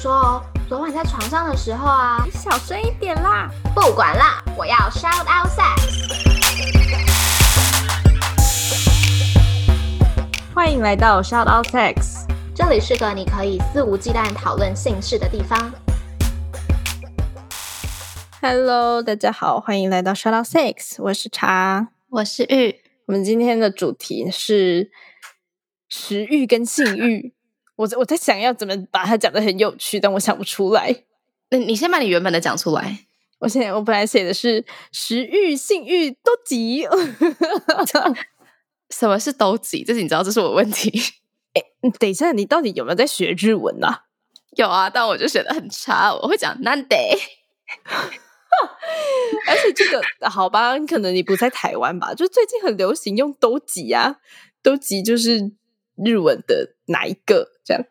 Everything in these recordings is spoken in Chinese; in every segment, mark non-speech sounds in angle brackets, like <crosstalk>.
说哦，昨晚在床上的时候啊，你小声一点啦！不管啦，我要 shout out sex。欢迎来到 Shout Out Sex，这里是个你可以肆无忌惮讨论性事的地方。Hello，大家好，欢迎来到 Shout Out Sex，我是茶。我是玉，我们今天的主题是食欲跟性欲。我在我在想要怎么把它讲的很有趣，但我想不出来。那你先把你原本的讲出来。我现在我本来写的是食欲、性欲都急。<laughs> 什么是都急？这是你知道，这是我的问题。<laughs> 哎等一下，你到底有没有在学日文啊？有啊，但我就学的很差，我会讲难得。而且这个好吧，可能你不在台湾吧？就最近很流行用都急啊，都急就是日文的哪一个这样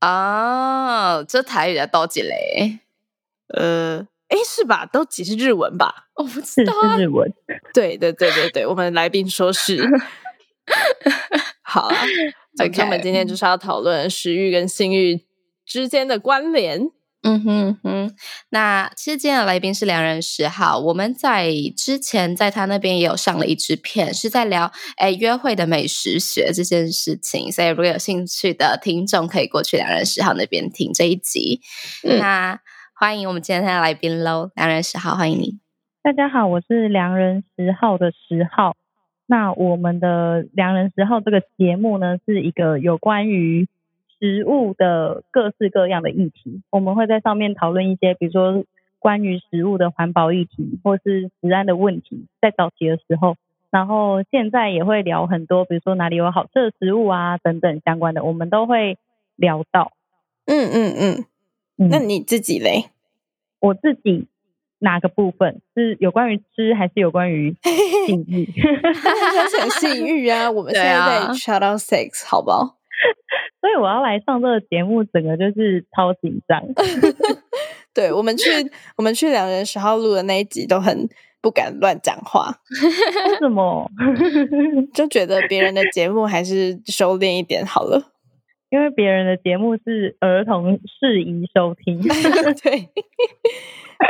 啊？这台语的都几嘞？呃，哎，是吧？都几是日文吧？我不知道，是日文。对对对对对，我们来宾说是。好啊，<laughs> 所以我们今天就是要讨论食欲跟性欲之间的关联。嗯哼哼，那其实今天的来宾是良人十号，我们在之前在他那边也有上了一支片，是在聊哎约会的美食学这件事情，所以如果有兴趣的听众可以过去良人十号那边听这一集。嗯、那欢迎我们今天的来宾喽，良人十号，欢迎你。大家好，我是良人十号的十号。那我们的良人十号这个节目呢，是一个有关于食物的各式各样的议题，我们会在上面讨论一些，比如说关于食物的环保议题，或是食安的问题，在早期的时候，然后现在也会聊很多，比如说哪里有好吃的食物啊等等相关的，我们都会聊到。嗯嗯嗯，嗯那你自己嘞？我自己。哪个部分是有关于吃，还是有关于 <laughs> 性欲？<laughs> 讲性欲啊！我们现在在 shout out sex，好不好？<laughs> 所以我要来上这个节目，整个就是超紧张。<laughs> 对我们去我们去两人十号录的那一集，都很不敢乱讲话。为什么？<laughs> 就觉得别人的节目还是收敛一点好了。因为别人的节目是儿童适宜收听。对。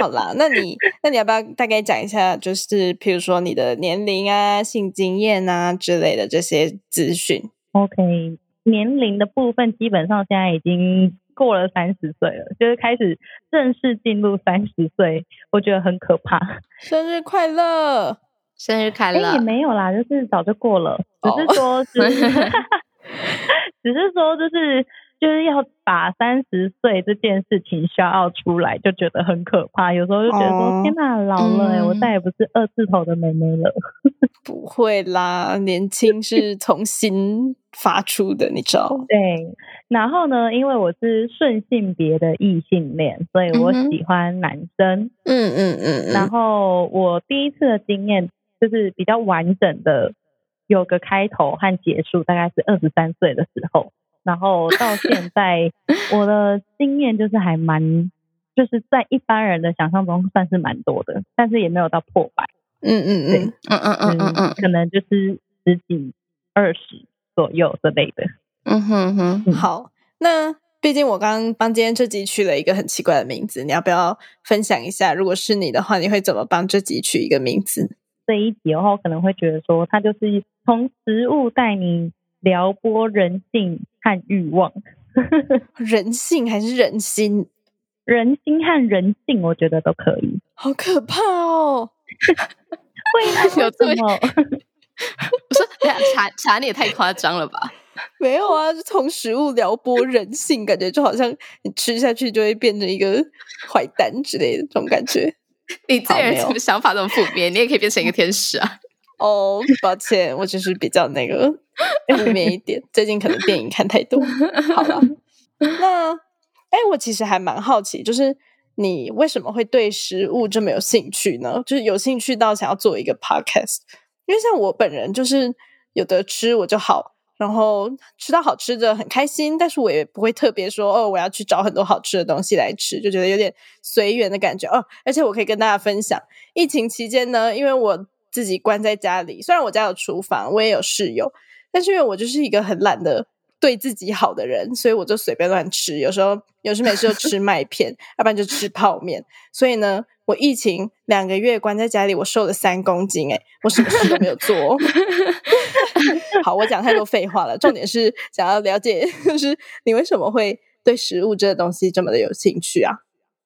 好啦，那你那你要不要大概讲一下，就是譬如说你的年龄啊、性经验啊之类的这些资讯？OK，年龄的部分基本上现在已经过了三十岁了，就是开始正式进入三十岁，我觉得很可怕。生日快乐，生日快乐！也没有啦，就是早就过了，只是说，只是 <laughs> 只是说，就是。就是要把三十岁这件事情消耗出来，就觉得很可怕。有时候就觉得说：“哦、天哪，老了哎、欸，嗯、我再也不是二字头的妹妹了。<laughs> ”不会啦，年轻是从心发出的，你知道？对。然后呢，因为我是顺性别的异性恋，所以我喜欢男生。嗯嗯嗯。然后我第一次的经验就是比较完整的，有个开头和结束，大概是二十三岁的时候。然后到现在，我的经验就是还蛮，就是在一般人的想象中算是蛮多的，但是也没有到破百。嗯嗯嗯嗯嗯嗯嗯嗯，可能就是十几、二十左右之类的。嗯哼哼，好。那毕竟我刚刚帮今天这集取了一个很奇怪的名字，你要不要分享一下？如果是你的话，你会怎么帮这集取一个名字？这一集的话，我可能会觉得说，它就是从食物带你撩拨人性。和欲望，<laughs> 人性还是人心？人心和人性，我觉得都可以。好可怕哦！<laughs> 会有这么？<laughs> 我说查查你也太夸张了吧？<laughs> 没有啊，就从食物撩拨人性，感觉就好像你吃下去就会变成一个坏蛋之类的这种感觉。<laughs> 你这人怎么想法这么负面？你也可以变成一个天使啊！<laughs> 哦，抱歉，我只是比较那个负面一点。最近可能电影看太多。好了，那哎，我其实还蛮好奇，就是你为什么会对食物这么有兴趣呢？就是有兴趣到想要做一个 podcast？因为像我本人就是有的吃我就好，然后吃到好吃的很开心，但是我也不会特别说哦，我要去找很多好吃的东西来吃，就觉得有点随缘的感觉哦。而且我可以跟大家分享，疫情期间呢，因为我自己关在家里，虽然我家有厨房，我也有室友，但是因为我就是一个很懒的对自己好的人，所以我就随便乱吃，有时候有时没事就吃麦片，要不然就吃泡面。所以呢，我疫情两个月关在家里，我瘦了三公斤，哎，我什么事都没有做。<laughs> 好，我讲太多废话了，重点是想要了解，就是你为什么会对食物这个东西这么的有兴趣啊？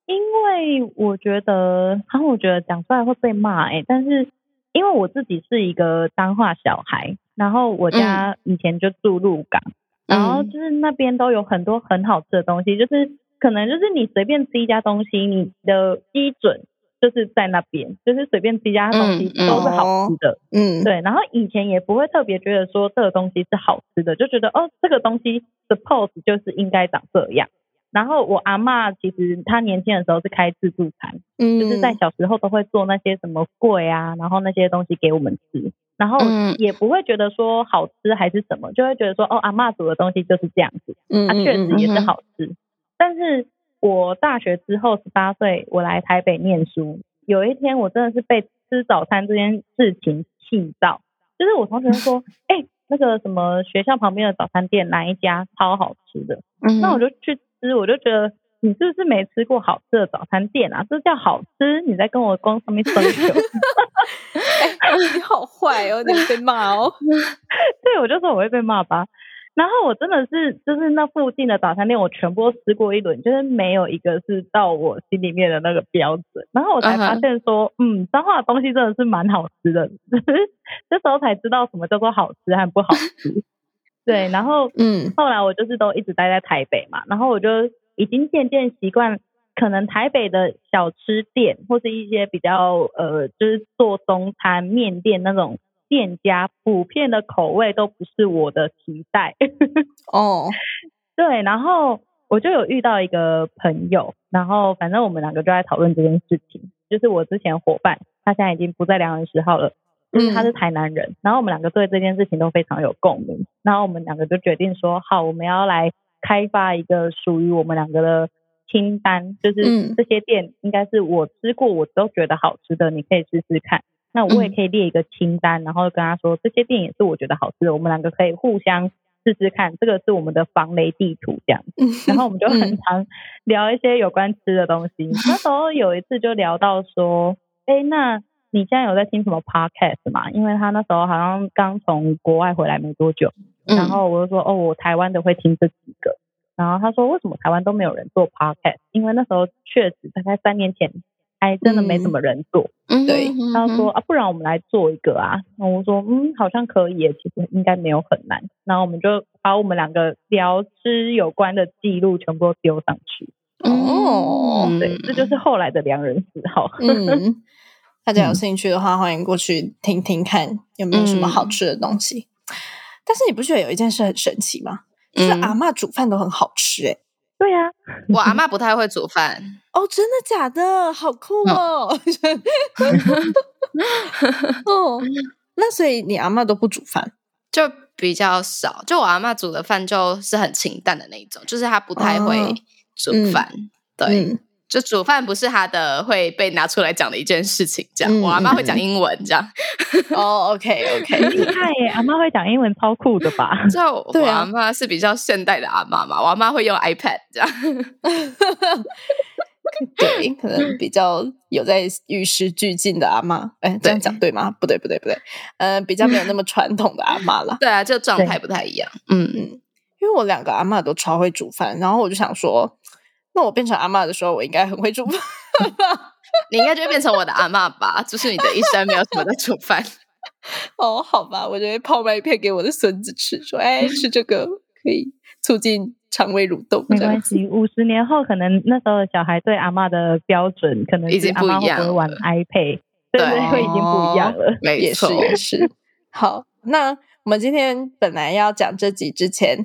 因为我觉得，然后我觉得讲出来会被骂，哎，但是因为我自己是一个脏话小孩，然后我家以前就住鹿港，然后就是那边都有很多很好吃的东西，就是可能就是你随便吃一家东西，你的基准。就是在那边，就是随便吃一家东西都是好吃的，嗯，对。然后以前也不会特别觉得说这个东西是好吃的，就觉得哦，这个东西 suppose 就是应该长这样。然后我阿妈其实她年轻的时候是开自助餐，嗯，就是在小时候都会做那些什么柜啊，然后那些东西给我们吃，然后也不会觉得说好吃还是什么，就会觉得说哦，阿妈煮的东西就是这样子，嗯，它确实也是好吃，但是。我大学之后十八岁，我来台北念书。有一天，我真的是被吃早餐这件事情气到。就是我同学说：<laughs> “哎，那个什么学校旁边的早餐店哪一家超好吃的？”那我就去吃，我就觉得你是不是没吃过好吃的早餐店啊？这叫好吃？你在跟我光上面吹牛？<laughs> 你好坏哦，你被骂哦。<laughs> 对，我就说我会被骂吧。然后我真的是，就是那附近的早餐店，我全部都吃过一轮，就是没有一个是到我心里面的那个标准。然后我才发现说，嗯，彰化的东西真的是蛮好吃的。<laughs> 这时候才知道什么叫做好吃和不好吃。<laughs> 对，然后嗯，后来我就是都一直待在台北嘛，然后我就已经渐渐习惯，可能台北的小吃店或是一些比较呃，就是做中餐面店那种。店家普遍的口味都不是我的期待。<laughs> 哦，对，然后我就有遇到一个朋友，然后反正我们两个就在讨论这件事情，就是我之前伙伴，他现在已经不在良人十号了，就是他是台南人，然后我们两个对这件事情都非常有共鸣，然后我们两个就决定说，好，我们要来开发一个属于我们两个的清单，就是这些店应该是我吃过我都觉得好吃的，你可以试试看。那我也可以列一个清单，然后跟他说这些店也是我觉得好吃的，我们两个可以互相试试看。这个是我们的防雷地图这样子，然后我们就很常聊一些有关吃的东西。那时候有一次就聊到说，哎，那你现在有在听什么 podcast 吗？因为他那时候好像刚从国外回来没多久，然后我就说，哦，我台湾的会听这几个。然后他说，为什么台湾都没有人做 podcast？因为那时候确实大概三年前。还真的没什么人做，对。他说啊，不然我们来做一个啊。那我说，嗯，好像可以，其实应该没有很难。然后我们就把我们两个聊吃有关的记录全部都丢上去。哦，对，这就是后来的良人四号。嗯，<laughs> 大家有兴趣的话，欢迎过去听听看有没有什么好吃的东西。但是你不觉得有一件事很神奇吗？就是阿妈煮饭都很好吃，哎。对呀，<laughs> 我阿妈不太会煮饭哦，真的假的？好酷哦！<laughs> 哦，那所以你阿妈都不煮饭，就比较少。就我阿妈煮的饭就是很清淡的那种，就是她不太会煮饭。对。就煮饭不是他的会被拿出来讲的一件事情，这样。我阿妈会讲英文，这样。哦，OK OK，<laughs> 厉害耶！阿妈会讲英文，超酷的吧？<laughs> 就我阿妈是比较现代的阿妈嘛，我阿妈会用 iPad 这样。<laughs> 对，可能比较有在与时俱进的阿妈。哎，这样讲对吗？不对，不对，不对。嗯，比较没有那么传统的阿妈了。对啊，就状态不太一样。嗯嗯，因为我两个阿妈都超会煮饭，然后我就想说。那我变成阿妈的时候，我应该很会煮饭。你应该就会变成我的阿妈吧？就是你的一生没有什么在煮饭。哦，好吧，我就会泡麦片给我的孙子吃，说：“哎，吃这个可以促进肠胃蠕动。”没关系，五十年后可能那时候小孩对阿妈的标准可能已经不一样了。玩 iPad，<laughs> 对对，会已经不一样了。也是也是。好，那我们今天本来要讲这集之前。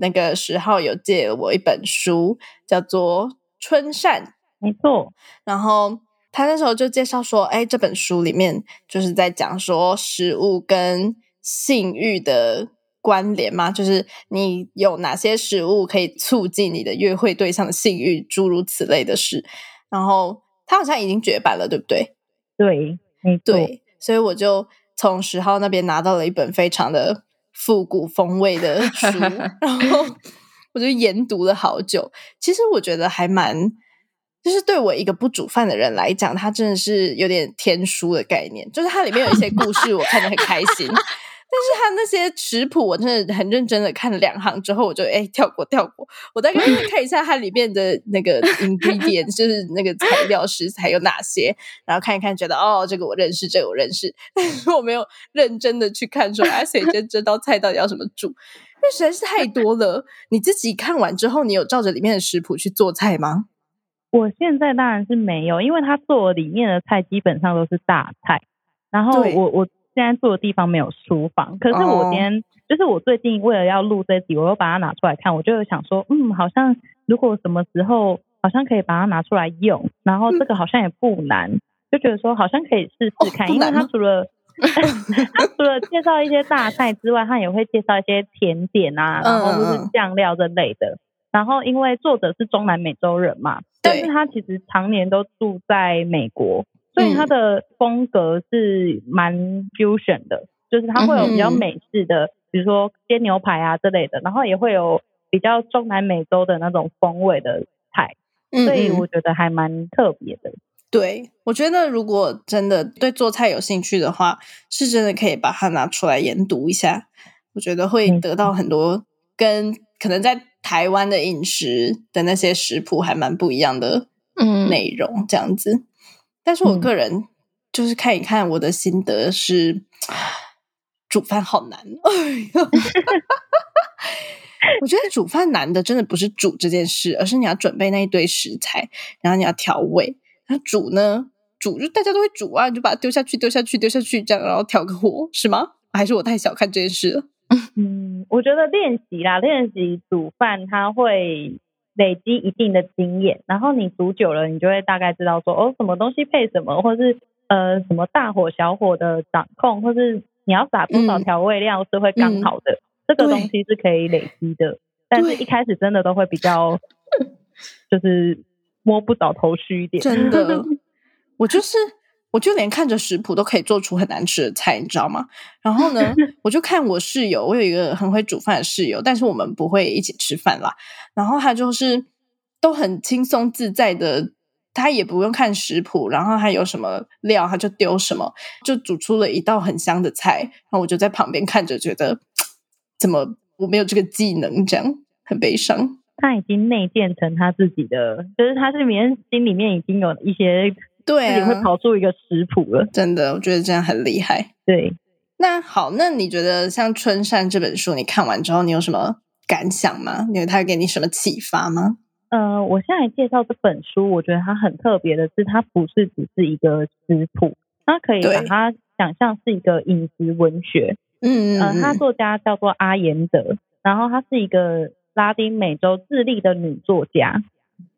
那个十号有借了我一本书，叫做《春扇》，没错。然后他那时候就介绍说，哎，这本书里面就是在讲说食物跟性欲的关联嘛，就是你有哪些食物可以促进你的约会对象的性欲，诸如此类的事。然后他好像已经绝版了，对不对？对，对。所以我就从十号那边拿到了一本非常的。复古风味的书，<laughs> 然后我就研读了好久。其实我觉得还蛮，就是对我一个不煮饭的人来讲，它真的是有点天书的概念。就是它里面有一些故事，我看得很开心。但是他那些食谱，我真的很认真的看了两行之后，我就哎跳过跳过。我大概 <laughs> 看一下它里面的那个 ingredient，就是那个材料食材有哪些，然后看一看，觉得哦，这个我认识，这个我认识。但是我没有认真的去看说，哎，谁这这道菜到底要怎么煮？因为实在是太多了。你自己看完之后，你有照着里面的食谱去做菜吗？我现在当然是没有，因为他做里面的菜基本上都是大菜，然后我我。现在住的地方没有书房，可是我今天就是我最近为了要录这集，我又把它拿出来看，我就想说，嗯，好像如果什么时候好像可以把它拿出来用，然后这个好像也不难，就觉得说好像可以试试看，因为它除了 <laughs> 它除了介绍一些大菜之外，它也会介绍一些甜点啊，然后就是酱料这类的。然后因为作者是中南美洲人嘛，但是他其实常年都住在美国。所以它的风格是蛮 fusion 的，就是它会有比较美式的，比如说煎牛排啊之类的，然后也会有比较中南美洲的那种风味的菜，所以我觉得还蛮特别的。对，我觉得如果真的对做菜有兴趣的话，是真的可以把它拿出来研读一下，我觉得会得到很多跟可能在台湾的饮食的那些食谱还蛮不一样的内容，这样子。但是我个人就是看一看我的心得是，煮饭好难。<laughs> 我觉得煮饭难的真的不是煮这件事，而是你要准备那一堆食材，然后你要调味。那煮呢？煮就大家都会煮啊，你就把它丢下去，丢下去，丢下去，这样然后调个火，是吗？还是我太小看这件事了？嗯，我觉得练习啦，练习煮饭，它会。累积一定的经验，然后你煮久了，你就会大概知道说哦，什么东西配什么，或是呃什么大火小火的掌控，或是你要撒多少调味料是会刚好的，这个东西是可以累积的。但是一开始真的都会比较，<laughs> 就是摸不着头绪一点。真的，<laughs> 我就是。我就连看着食谱都可以做出很难吃的菜，你知道吗？然后呢，<laughs> 我就看我室友，我有一个很会煮饭的室友，但是我们不会一起吃饭啦。然后他就是都很轻松自在的，他也不用看食谱，然后他有什么料他就丢什么，就煮出了一道很香的菜。然后我就在旁边看着，觉得怎么我没有这个技能，这样很悲伤。他已经内建成他自己的，就是他这边心里面已经有一些。对，你会跑出一个食谱了，真的，我觉得这样很厉害。对，那好，那你觉得像《春山》这本书，你看完之后，你有什么感想吗？因为它给你什么启发吗？呃，我现在介绍这本书，我觉得它很特别的是，它不是只是一个食谱，它可以把它想象是一个饮食文学。嗯嗯嗯。它作家叫做阿延德，然后她是一个拉丁美洲智利的女作家。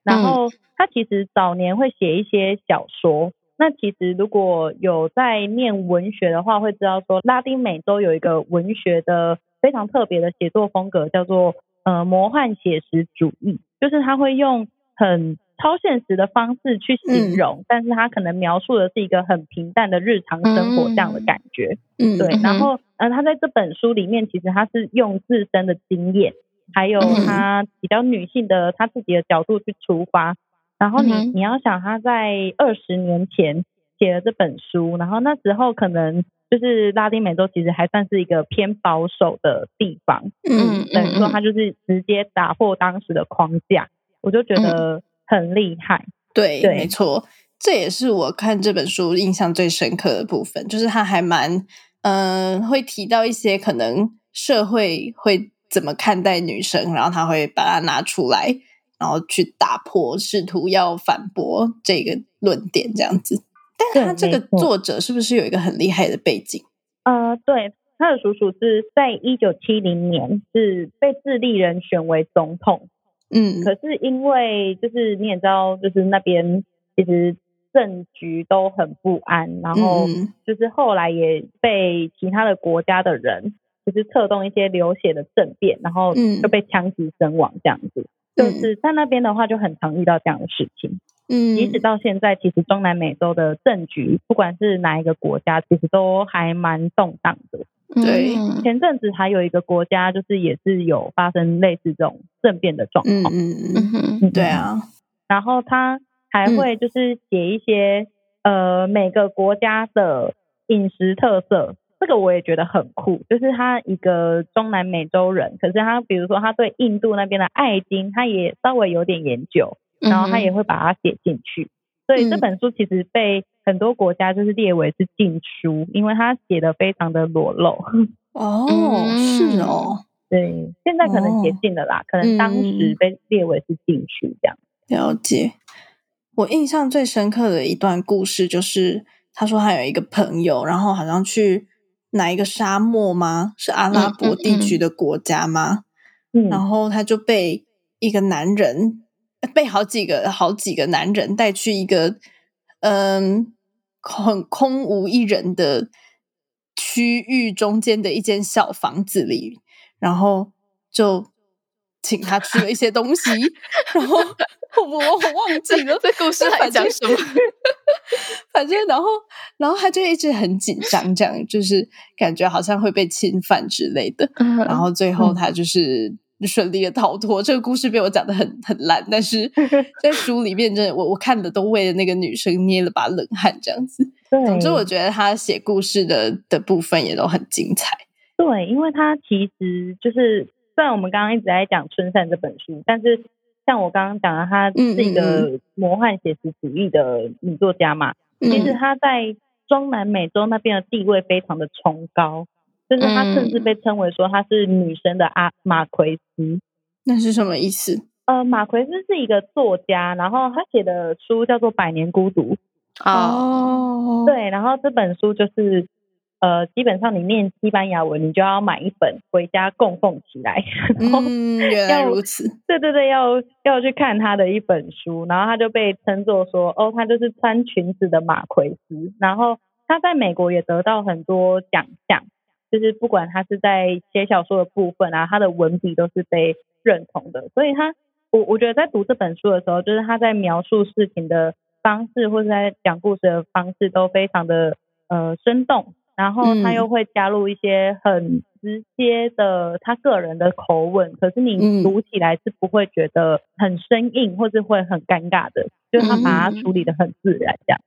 然后他其实早年会写一些小说。那其实如果有在念文学的话，会知道说拉丁美洲有一个文学的非常特别的写作风格，叫做呃魔幻写实主义。就是他会用很超现实的方式去形容，但是他可能描述的是一个很平淡的日常生活这样的感觉。嗯，对。然后呃，他在这本书里面，其实他是用自身的经验。还有他比较女性的他自己的角度去出发，然后你你要想他在二十年前写了这本书，然后那时候可能就是拉丁美洲其实还算是一个偏保守的地方，嗯，等于说他就是直接打破当时的框架，我就觉得很厉害。对，没错，这也是我看这本书印象最深刻的部分，就是他还蛮嗯会提到一些可能社会会。怎么看待女生？然后他会把它拿出来，然后去打破，试图要反驳这个论点，这样子。但他这个作者是不是有一个很厉害的背景？呃，对，他的叔叔是在一九七零年是被智利人选为总统。嗯，可是因为就是你也知道，就是那边其实政局都很不安，然后就是后来也被其他的国家的人。就是策动一些流血的政变，然后就被枪击身亡这样子。就是在那边的话，就很常遇到这样的事情。嗯，即使到现在，其实中南美洲的政局，不管是哪一个国家，其实都还蛮动荡的。对嗯前阵子还有一个国家，就是也是有发生类似这种政变的状况。嗯嗯嗯对，啊，然后他还会就是写一些、呃每个国家的饮食特色，这个我也觉得很酷。就是他一个中南美洲人，可是他比如说他对印度那边的爱丁，他也稍微有点研究，然后他也会把它写进去。所以这嗯本书其实被很多国家就是列为是禁书，因为他写的非常的裸露。哦，嗯是哦，对，现在可能解哦禁了啦，可能当时嗯被列为是禁书这样。了解。我印象最深刻的一段故事就是，他说他有一个朋友，然后好像去哪一个沙漠吗？是阿拉伯地区的国家吗？嗯，然后他就被一个男人，被好几个好几个男人带去一个嗯很空无一人的区域中间的一间小房子里，然后就请他吃了一些东西，<laughs> 然后 <laughs> 我我我忘记了这故事还讲什么？反正然后然后他就一直很紧张，这样就是感觉好像会被侵犯之类的。然后最后他就是顺利的逃脱。这个故事被我讲的很很烂，但是 <laughs> 在书里面真的我我看的都为了那个女生捏了把冷汗，这样子。总之，我觉得他写故事的的部分也都很精彩。对，因为他其实就是虽然我们刚刚一直在讲《春山》这本书，但是像我刚刚讲的，他嗯是一个魔幻写实主义的女作家嘛，其实嗯他在中南美洲那边的地位非常的崇高，就是他甚至被称为说他是女神的阿马奎斯。那是什么意思？呃，马奎斯是一个作家，然后他写的书叫做《百年孤独》，哦，哦，对，然后这本书就是呃，基本上你念西班牙文，你就要买一本回家供奉起来，然后嗯，原来要如此。对对对，要要去看他的一本书，然后他就被称作说，哦，他就是穿裙子的马奎斯，然后他在美国也得到很多奖项，就是不管他是在写小说的部分啊，他的文笔都是被认同的，所以他我我觉得在读这本书的时候，就是他在描述事情的方式或者在讲故事的方式都非常的呃生动，然后他嗯又会加入一些很直接的他个人的口吻，可是嗯你读起来是不会觉得很生硬或是会很尴尬的，就是他把它嗯处理的很自然这样。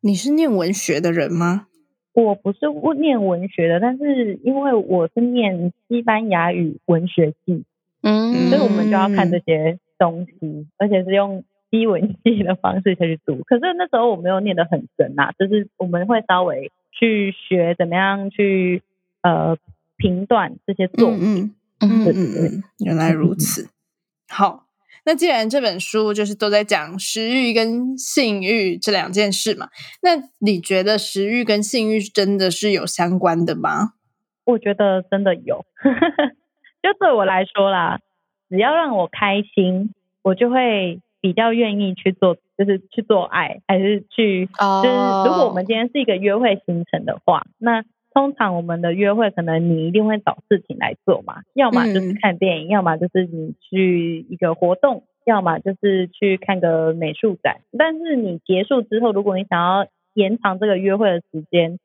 你是念文学的人吗？我不是念文学的，但是因为我是念西班牙语文学系，嗯所以我们就要看这些东西，而且是用西文系的方式下去读。可是那时候我没有念得很深啊，就是我们会稍微去学怎么样去呃评断这些作品。嗯嗯嗯嗯嗯，原来如此。好，那既然这本书就是都在讲食欲跟性欲这两件事嘛，那你觉得食欲跟性欲真的是有相关的吗？我觉得真的有，<laughs> 就对我来说啦，只要让我开心，我就会比较愿意去做，就是去做爱，还是去哦就是如果我们今天是一个约会行程的话，那通常我们的约会可能你一定会找事情来做嘛，要么就是嗯看电影，要么就是你去一个活动，要么就是去看个美术展。但是你结束之后，如果你想要延长这个约会的时间，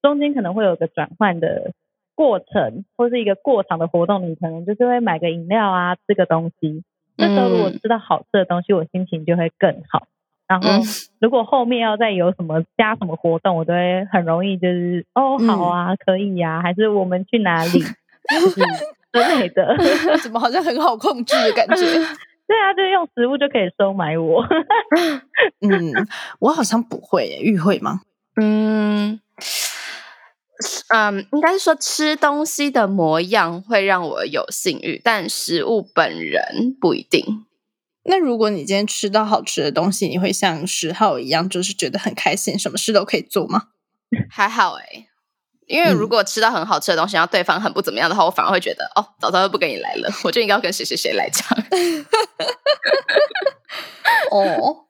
中间可能会有个转换的过程，或是一个过场的活动，你可能就是会买个饮料啊，吃个东西。那时候如果嗯吃到好吃的东西，我心情就会更好。然后嗯如果后面要再有什么加什么活动，我都会很容易就是哦好啊，可以呀、还是我们去哪里 <laughs> 就是之类的。<laughs> <laughs> 怎么好像很好控制的感觉？对啊，就是用食物就可以收买我。嗯，我好像不会耶，玉会吗？嗯嗯，应该是说吃东西的模样会让我有性欲，但食物本人不一定。那如果你今天吃到好吃的东西，你会像十号一样，就是觉得很开心，什么事都可以做吗？<laughs> 还好哎、因为如果吃到很好吃的东西，然后对方很不怎么样的话，我反而会觉得哦，早知道就不跟你来了，我就应该要跟谁谁谁来讲。<laughs> 哦，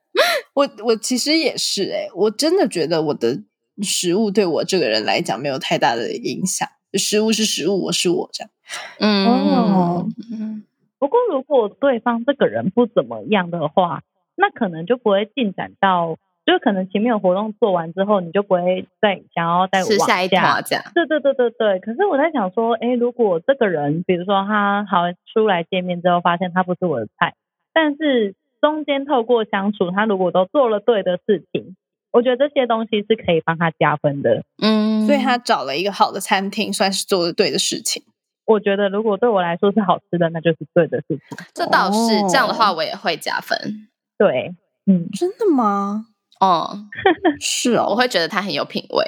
我我其实也是诶、我真的觉得我的食物对我这个人来讲没有太大的影响，食物是食物，我是我这样。嗯哦嗯不过如果对方这个人不怎么样的话，那可能就不会进展到就是可能前面有活动做完之后，你就不会再想要再往是下一团这样。对对对对对。可是我在想说，哎，如果这个人，比如说他好出来见面之后，发现他不是我的菜，但是中间透过相处，他如果都做了对的事情，我觉得这些东西是可以帮他加分的。嗯，所以他找了一个好的餐厅，算是做的对的事情。我觉得如果对我来说是好吃的，那就是对的事情。这倒是、哦这样的话，我也会加分。对，嗯，真的吗？哦，<laughs> 是哦，我会觉得他很有品味。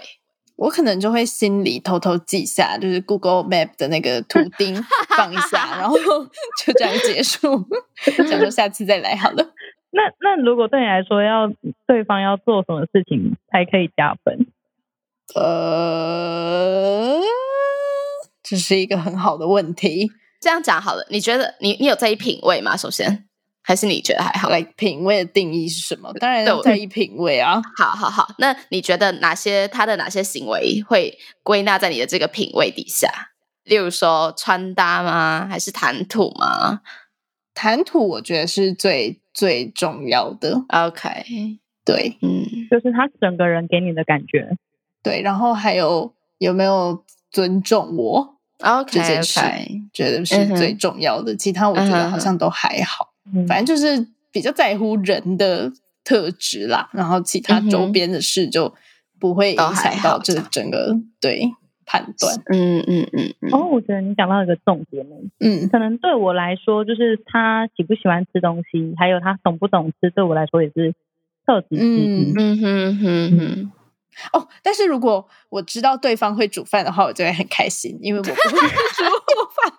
我可能就会心里偷偷记下，就是 Google Map 的那个图钉放一下，<laughs> 然后就这样结束，想说下次再来好了。<laughs> 那那如果对你来说要对方要做什么事情才可以加分？呃，这是一个很好的问题。这样讲好了，你觉得你你有在意品味吗？首先，还是你觉得还好？来，品味的定义是什么？当然在意品味啊。好好好，那你觉得哪些他的哪些行为会归纳在你的这个品味底下？例如说穿搭吗？还是谈吐吗谈吐我觉得是最最重要的，？OK，对嗯就是他整个人给你的感觉。对。然后还有有没有尊重我，OK 这件事 OK，觉得是最重要的。其他我觉得好像都还好。嗯，反正就是比较在乎人的特质啦，然后其他周边的事就不会影响到这整个对判断。嗯嗯嗯嗯，哦，我觉得你讲到一个重点呢，嗯，可能对我来说，就是他喜不喜欢吃东西，还有他懂不懂吃，对我来说也是特质之一。嗯哼哼哼，哦，但是如果我知道对方会煮饭的话，我就会很开心，因为我不会 <laughs> 煮饭。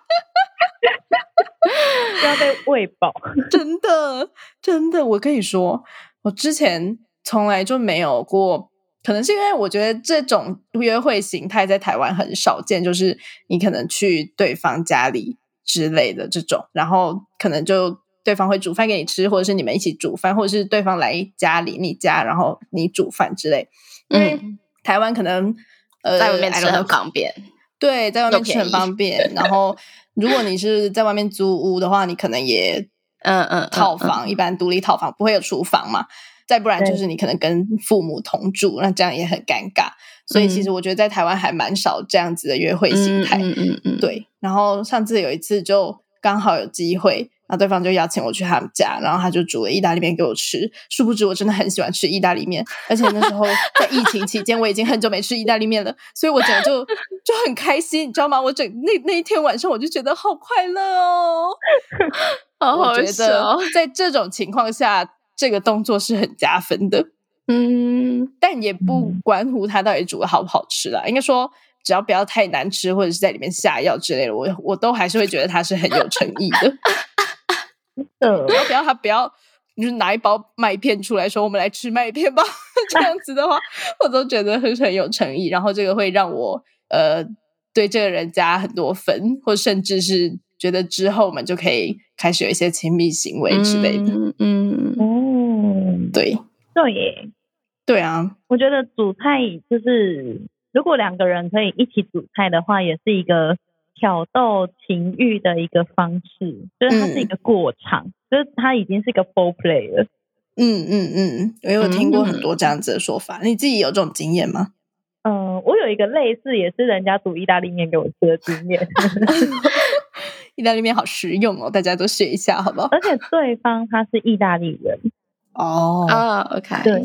<laughs> 要被喂饱。真的，真的，我跟你说，我之前从来就没有过，可能是因为我觉得这种约会形态在台湾很少见，就是你可能去对方家里之类的这种，然后可能就对方会煮饭给你吃，或者是你们一起煮饭，或者是对方来家里你家，然后你煮饭之类。因为嗯，台湾可能呃在外面吃很方便。对，在外面吃很方便。然后，如果你是在外面租屋的话，你可能也嗯嗯，嗯套房，一般独立套房不会有厨房嘛。再不然就是你可能跟父母同住，那这样也很尴尬。所以其实我觉得在台湾还蛮少这样子的约会形态。嗯嗯嗯，对，然后上次有一次就刚好有机会，那对方就邀请我去他们家，然后他就煮了意大利面给我吃。殊不知我真的很喜欢吃意大利面，而且那时候在疫情期间，我已经很久没吃意大利面了，所以我整个就 <laughs> 就很开心，你知道吗？我整那那一天晚上我就觉得好快乐哦。<laughs> 好好我觉笑得在这种情况下，这个动作是很加分的，嗯但也不嗯关乎它到底煮的好不好吃啦。应该说，只要不要太难吃，或者是在里面下药之类的，我我都还是会觉得它是很有诚意的。<laughs> 的只要不要他不要，就是拿一包麦片出来说我们来吃麦片吧，<laughs> 这样子的话，我都觉得很很有诚意。然后这个会让我呃对这个人加很多分，或甚至是觉得之后我们就可以开始有一些亲密行为之类的。嗯嗯哦，对对耶，对啊，我觉得煮菜就是，如果两个人可以一起煮菜的话，也是一个挑逗情欲的一个方式，就是它是一个过场，就是它已经是一个 full play 了。嗯嗯嗯，我有听过很多这样子的说法。你自己有这种经验吗？嗯、我有一个类似也是人家煮意大利面给我吃的经验，<laughs> 意大利面好实用哦，大家都学一下好不好？而且对方他是意大利人，哦，啊，OK，对，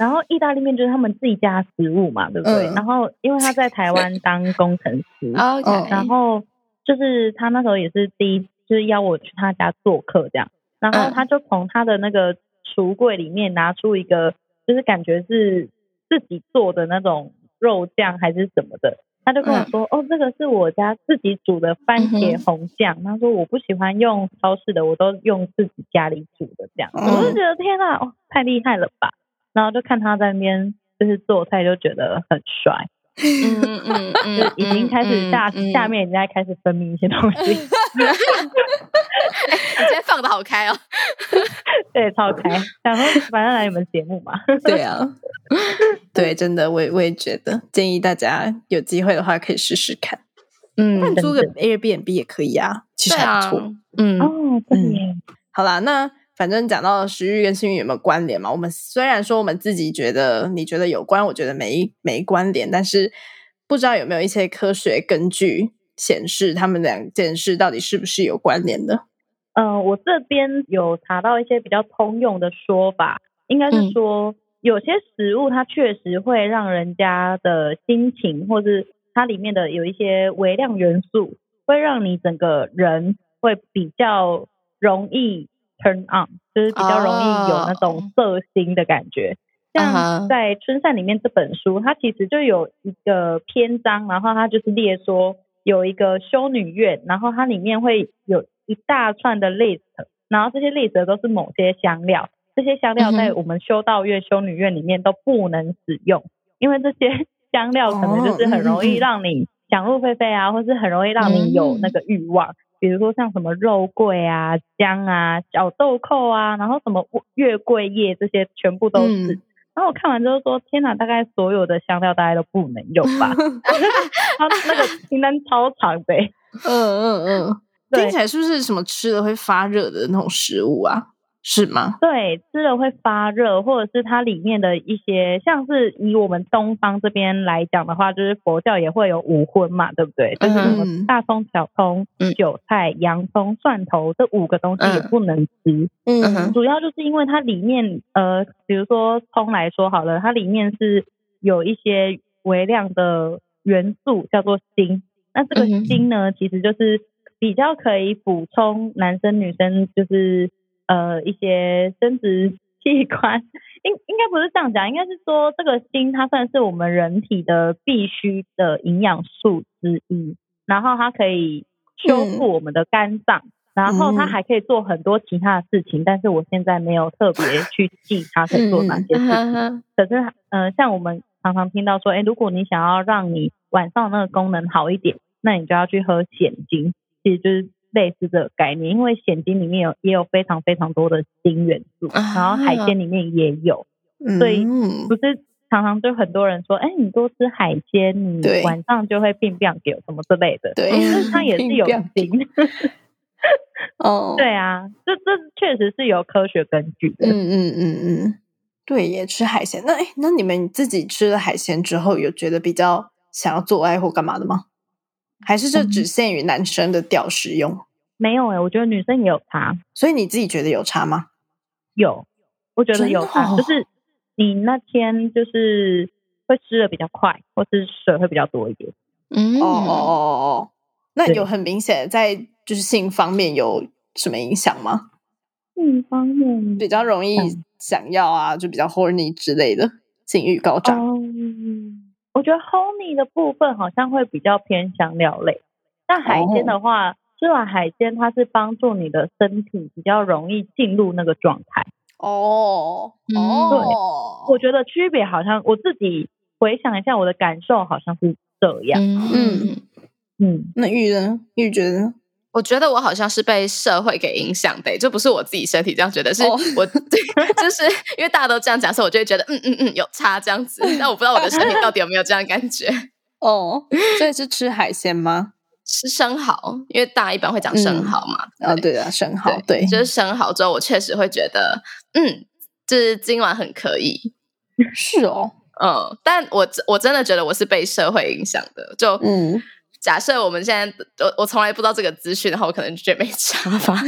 然后意大利面就是他们自己家食物嘛，对不对？嗯。然后因为他在台湾当工程师，，<laughs> OK，然后就是他那时候也是第一，就是邀我去他家做客这样，然后嗯。他就从他的那个橱柜里面拿出一个，就是感觉是自己做的那种肉酱还是什么的，他就跟我说，哦，这个是我家自己煮的番茄红酱，他说我不喜欢用超市的，我都用自己家里煮的这样，嗯我就觉得天呐，哦，太厉害了吧！然后就看他在那边就是做菜，就觉得很帅。嗯嗯嗯嗯，就已经开始下、嗯下，面已经在开始分泌一些东西，<laughs> 你今天放的好开哦，<laughs> 对，超开，想说反正来你们节目嘛，<laughs> 对啊，对，真的，我也我也觉得，建议大家有机会的话可以试试看。嗯租个 Airbnb 也可以啊，其实还不错。，嗯哦，对耶，好啦，那反正讲到食欲跟性欲有没有关联嘛？我们虽然说我们自己觉得你觉得有关，我觉得没没关联，但是不知道有没有一些科学根据显示他们两件事到底是不是有关联的？嗯，我这边有查到一些比较通用的说法，应该是说有些食物它确实会让人家的心情，或是它里面的有一些微量元素，会让你整个人会比较容易 turn on，就是比较容易有那种色心的感觉。像在《春扇》里面这本书，它其实就有一个篇章，然后它就是列说有一个修女院，然后它里面会有。一大串的 list，然后这些 list 都是某些香料，这些香料在我们修道院、修女院里面都不能使用，因为这些香料可能就是很容易让你想入非非啊，或是很容易让你有那个欲望，比如说像什么肉桂啊、姜啊、小豆蔻啊，然后什么月桂叶这些全部都是。然后我看完之后说：“天哪，大概所有的香料大概都不能用吧？<laughs> ”他那个清单超长的。<laughs> 嗯嗯嗯。听起来是不是什么吃了会发热的那种食物啊？是吗？对，吃了会发热，或者是它里面的一些，像是以我们东方这边来讲的话，就是佛教也会有五荤嘛，对不对？就是什么大葱、小葱、韭菜、洋葱、蒜头这五个东西也不能吃。嗯，主要就是因为它里面，呃，比如说葱来说好了，它里面是有一些微量的元素叫做锌，那这个锌呢，其实就是。比较可以补充男生女生就是呃一些生殖器官，应应该不是这样讲，应该是说这个锌它算是我们人体的必须的营养素之一，然后它可以修复我们的肝脏，然后它还可以做很多其他的事情，但是我现在没有特别 <laughs> 去记它可以做哪些事情。可是呃，像我们常常听到说，哎，如果你想要让你晚上那个功能好一点，那你就要去喝显精。其实就是类似的概念，因为鲜精里面有也有非常非常多的锌元素，然后海鲜里面也有，所以不是常常就很多人说，哎，你多吃海鲜，你晚上就会病变给什么之类的，对，它也是有锌。<laughs> 哦，对啊，这这确实是有科学根据的。嗯嗯嗯嗯，对，也吃海鲜。那哎，那你们自己吃了海鲜之后，有觉得比较想要做爱或干嘛的吗？还是这只限于男生的屌使用？没有哎，我觉得女生也有差。所以你自己觉得有差吗？有，我觉得有差，就是你那天就是会湿的比较快，或是水会比较多一点。嗯，哦哦哦哦，那有很明显在就是性方面有什么影响吗？性方面比较容易想要啊，就比较 horny 之类的，性欲高涨。我觉得 honey 的部分好像会比较偏香料类，但海鲜的话，吃完海鲜它是帮助你的身体比较容易进入那个状态。哦，哦，对，我觉得区别好像我自己回想一下，我的感受好像是这样。嗯嗯，那玉呢？玉觉得？我觉得我好像是被社会给影响的，就不是我自己身体这样觉得，是我就是因为大家都这样讲，所以我就会觉得嗯嗯嗯有差这样子。<laughs> 但我不知道我的身体到底有没有这样感觉。<laughs> 哦，所以是吃海鲜吗？吃生蚝，因为大家一般会讲生蚝嘛。啊，对啊，生蚝，对，就是生蚝之后，我确实会觉得嗯，就是今晚很可以。是哦，嗯，但我我真的觉得我是被社会影响的，就嗯。假设我们现在，我我从来不知道这个资讯，然后我可能就觉得没差吧。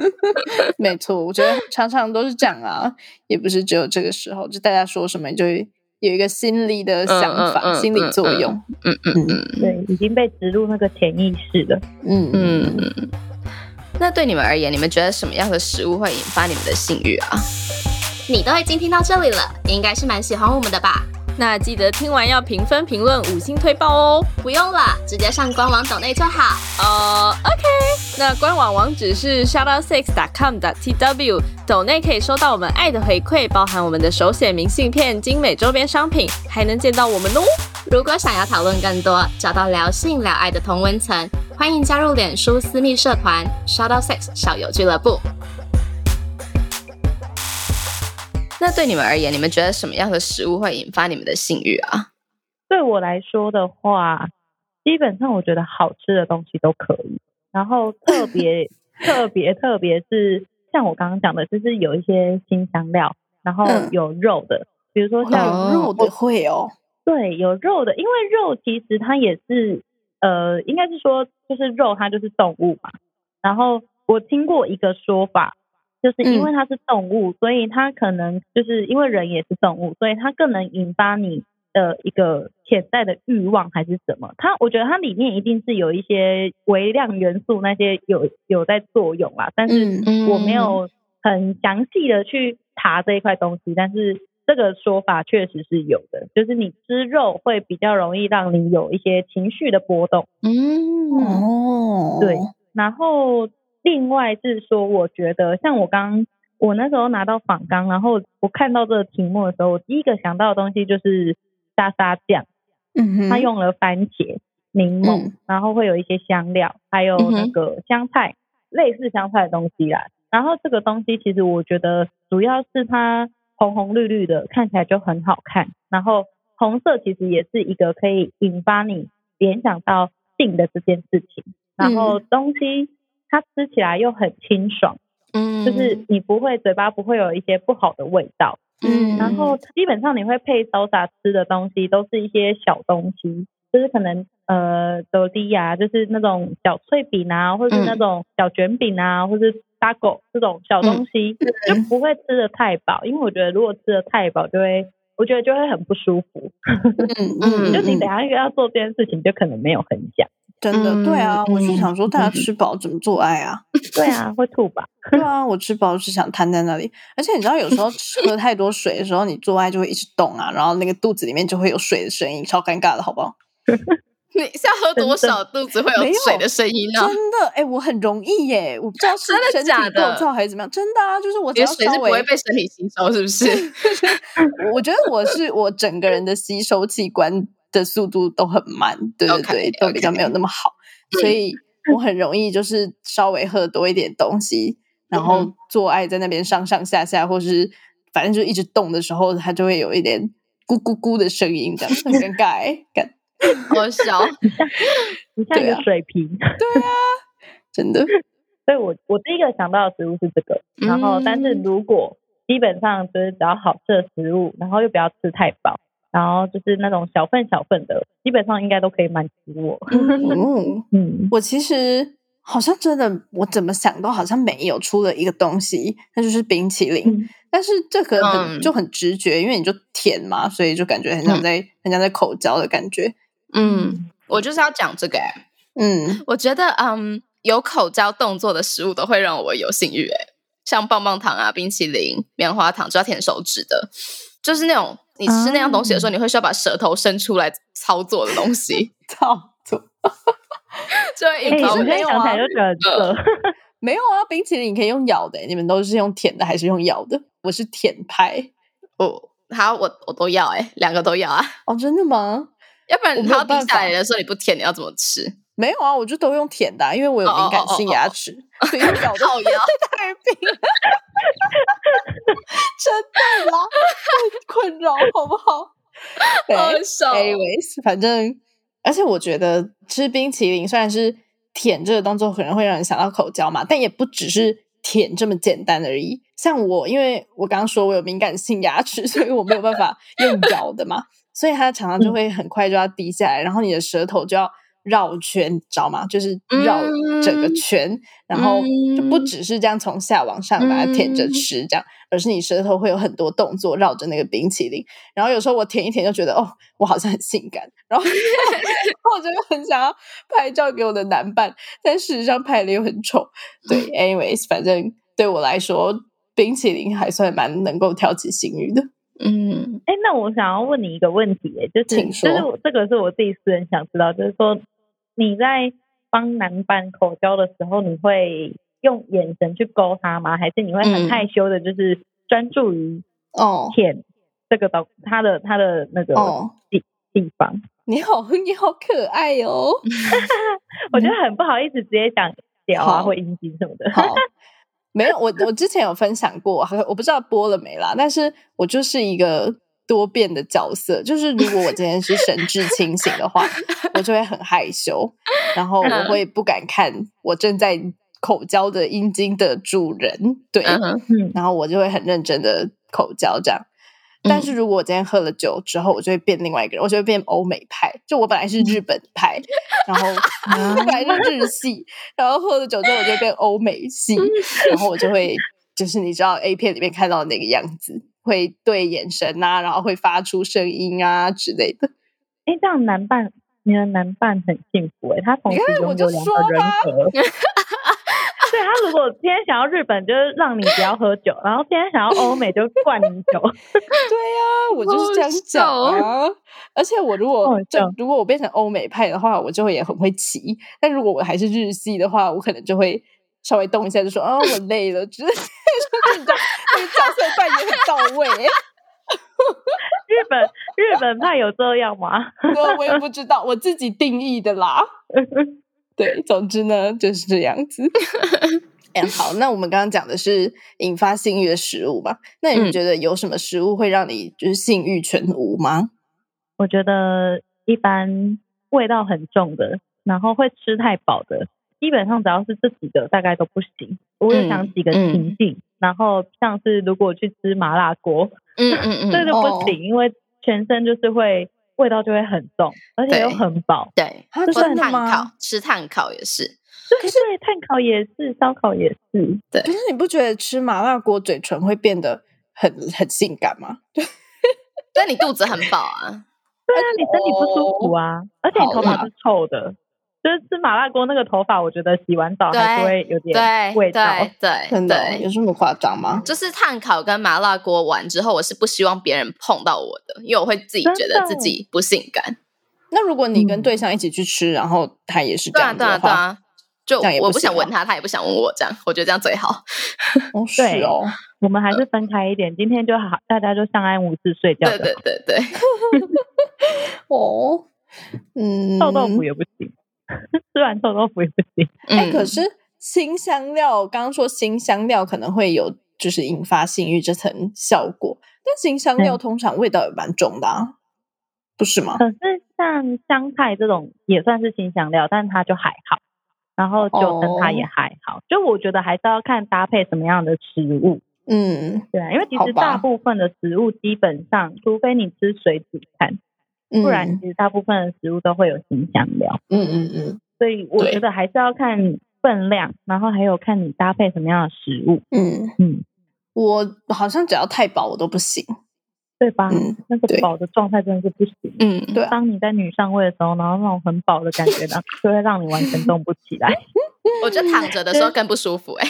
<laughs> 没错，我觉得常常都是这样啊，也不是只有这个时候，就大家说什么，就有一个心理的想法、心理作用。嗯嗯嗯，对，已经被植入那个潜意识了。嗯嗯嗯。那对你们而言，你们觉得什么样的食物会引发你们的性欲啊？你都已经听到这里了，应该是蛮喜欢我们的吧？那记得听完要评分、评论、五星推爆哦！不用了，直接上官网抖内就好。哦，OK。那官网网址是 shoutoutsix.com.tw，抖内可以收到我们爱的回馈，包含我们的手写明信片、精美周边商品，还能见到我们哦。如果想要讨论更多，找到聊性聊爱的同温层，欢迎加入脸书私密社团 Shoutout Sex 小友俱乐部。那对你们而言，你们觉得什么样的食物会引发你们的性欲啊？对我来说的话，基本上我觉得好吃的东西都可以。然后 <laughs> 特别特别特别是像我刚刚讲的，就是有一些新香料，然后嗯有肉的，比如说像哦肉的会哦，对，有肉的，因为肉其实它也是呃，应该是说就是肉它就是动物嘛。然后我听过一个说法，就是因为它是动物，所以它可能就是因为人也是动物，所以它更能引发你的一个潜在的欲望还是什么。它我觉得它里面一定是有一些微量元素那些有有在作用啦，但是嗯我没有很详细的去查这一块东西，但是这个说法确实是有的，就是你吃肉会比较容易让你有一些情绪的波动。嗯，哦，对然后另外是说，我觉得像我刚我那时候拿到仿纲，然后我看到这个题目的时候，我第一个想到的东西就是沙沙酱，嗯哼，它用了番茄、柠檬，嗯然后会有一些香料，还有那个香菜，类似香菜的东西啦。然后这个东西其实我觉得主要是它红红绿绿的，看起来就很好看。然后红色其实也是一个可以引发你联想到性的这件事情。然后东西它吃起来又很清爽，嗯，就是你不会嘴巴不会有一些不好的味道。嗯，然后基本上你会配 salsa 吃的东西都是一些小东西，就是可能呃斗地呀，就是那种小脆饼啊，或是那种小卷饼啊，或是沙狗这种小东西，就不会吃的太饱，因为我觉得如果吃的太饱，就会我觉得就会很不舒服。嗯嗯，<laughs> 就你等嗯下要做这件事情，就可能没有很想。真的对啊，我就嗯想说，大家吃饱怎么做爱啊？<laughs> 对啊，会吐吧？对啊，我吃饱就是想瘫在那里，而且你知道，有时候吃喝太多水的时候，你做爱就会一直动啊，然后那个肚子里面就会有水的声音，超尴尬的，好不好？<laughs> 你是要喝多少肚子会有有水的声音呢？真的，哎、我很容易耶，我不知道是真的身体假的构造还是怎么样，真的啊，就是我只你的水要稍微是不会被身体吸收，是不是？<laughs> 我觉得我是我整个人的吸收器官的速度都很慢，对对对都比较没有那么好，所以我很容易就是稍微喝多一点东西，然后做爱在那边上上下下，或是反正就一直动的时候，它就会有一点咕咕咕的声音，这样很尴尬哎，干 <laughs> 好笑，<laughs> 你像 <laughs> 一个水瓶。对啊。真的，所以我我第一个想到的食物是这个，然后但是嗯。如果基本上就是只要好吃的食物，然后又不要吃太饱，然后就是那种小份小份的，基本上应该都可以满足我。嗯，嗯，<laughs> 我其实。好像真的，我怎么想都好像没有出了一个东西，那就是冰淇淋。嗯但是这个很、嗯就很直觉，因为你就甜嘛，所以就感觉很像在、很像在口交的感觉。嗯，我就是要讲这个、欸，嗯，我觉得，嗯，有口交动作的食物都会让我有性欲、欸，像棒棒糖啊、冰淇淋、棉花糖，就要舔手指的，就是那种你吃那样东西的时候，你会需要把舌头伸出来操作的东西，<laughs> 操作 <laughs> 就会哎、引发我我现在没有啊就觉得。<laughs> 没有啊，冰淇淋你可以用咬的，你们都是用舔的还是用咬的？我是舔派哦，好，我我都要、欸，两个都要啊，哦，真的吗？要不然没它要滴有办法下来的时候你不舔，你要怎么吃？没有啊，我就都用舔的啊、因为我有敏感性牙齿，所以用咬的靠腰太冰了，<laughs> 真的啦，困扰好不好？<laughs> 对好笑哦 Anyways，反正，而且我觉得吃冰淇淋虽然是舔这个动作可能会让人想到口交嘛，但也不只是舔这么简单而已。像我，因为我刚刚说我有敏感性牙齿，<laughs> 所以我没有办法用咬的嘛，所以它常常就会很快就要滴下来，然后你的舌头就要绕圈，知道吗？就是绕整个圈，然后就不只是这样从下往上把它舔着吃这样，而是你舌头会有很多动作绕着那个冰淇淋。然后有时候我舔一舔就觉得哦，我好像很性感，然后 <laughs> 我就很想要拍照给我的男伴，但事实上拍的又很丑。对，<laughs> anyways，反正对我来说，冰淇淋还算蛮能够挑起性欲的。嗯哎、那我想要问你一个问题、欸，就是请说就是这个是我自己私人想知道，就是说你在帮男伴口交的时候，你会用眼神去勾他吗？还是你会很嗯害羞的，就是专注于哦舔这个东他的他的那个哦，地方？你好，<laughs> 你好可爱哦。<laughs> 我觉得很不好意思直接讲屌啊或阴茎什么的。好，没有我我之前有分享过，我不知道播了没啦，但是我就是一个多变的角色，就是如果我今天是神志清醒的话，<laughs> 我就会很害羞，然后我会不敢看我正在口交的阴茎的主人，对，然后我就会很认真的口交这样。但是如果我今天喝了酒之后，我就会变另外一个人，我就会变欧美派。就我本来是日本派，然后 <laughs> 本来是日系，然后喝了酒之后我就变欧美系，<laughs> 然后我就会就是你知道 A 片里面看到的那个样子，会对眼神啊，然后会发出声音啊之类的。哎，这样男伴，你的男伴很幸福哎，他同时拥有两说个人吧格。<laughs> 对他如果今天想要日本，就是让你不要喝酒，然后今天想要欧美，就灌你酒。<laughs> 对呀、我就是这样讲啊。而且我如果就笑如果我变成欧美派的话，我就会也很会骑。但如果我还是日系的话，我可能就会稍微动一下，就说啊我累了，个角色扮演很到位、欸。日本日本派有这样吗？我我也不知道，我自己定义的啦。<laughs> 对，总之呢就是这样子。<laughs> 哎，好，那我们刚刚讲的是引发性欲的食物嘛？那你觉得有什么食物会让你就是性欲全无吗？我觉得一般味道很重的，然后会吃太饱的，基本上只要是这几个大概都不行。我有想几个嗯情境，然后像是如果去吃麻辣锅，嗯嗯嗯，<laughs> 这就哦不行，因为全身就是会味道就会很重，而且又很饱。对，啊或真的吗碳烤，吃碳烤也是。对对，炭烤也是，烧烤也是。对可是你不觉得吃麻辣锅嘴唇会变得很很性感吗？<laughs> 但你肚子很饱啊，对啊，你身体不舒服啊，而且你头发是臭的。就是吃麻辣锅那个头发，我觉得洗完澡还是会有点味道。对对真的哦有对。这么夸张吗？就是碳烤跟麻辣锅完之后，我是不希望别人碰到我的，因为我会自己觉得自己不性感。那如果你跟嗯对象一起去吃，然后他也是这对啊，对啊，样的话，对啊，就我不想闻他，他也不想闻我，这样我觉得这样最好。哦 <laughs> 是对哦，我们还是分开一点，今天就好，大家就相安无事睡觉对的。对对对，<laughs> 哦，嗯，臭豆腐也不行，吃完臭豆腐也不行。哎、嗯，可是新香料，刚刚说新香料可能会有就是引发性欲这层效果，但新香料嗯通常味道也蛮重的啊，不是吗？可是像香菜这种也算是新香料，但它就还好。然后九层塔也还好，就我觉得还是要看搭配什么样的食物。嗯对啊，因为其实大部分的食物基本上，除非你吃水煮餐，嗯，不然其实大部分的食物都会有新香料。嗯嗯嗯所以我觉得还是要看分量，然后还有看你搭配什么样的食物。嗯，嗯，我好像只要太饱我都不行。对吧？嗯那个饱的状态真的是不行。嗯，对啊当你在女上位的时候，然后那种很饱的感觉呢，就会让你完全动不起来。<laughs> 我觉得躺着的时候更不舒服哎、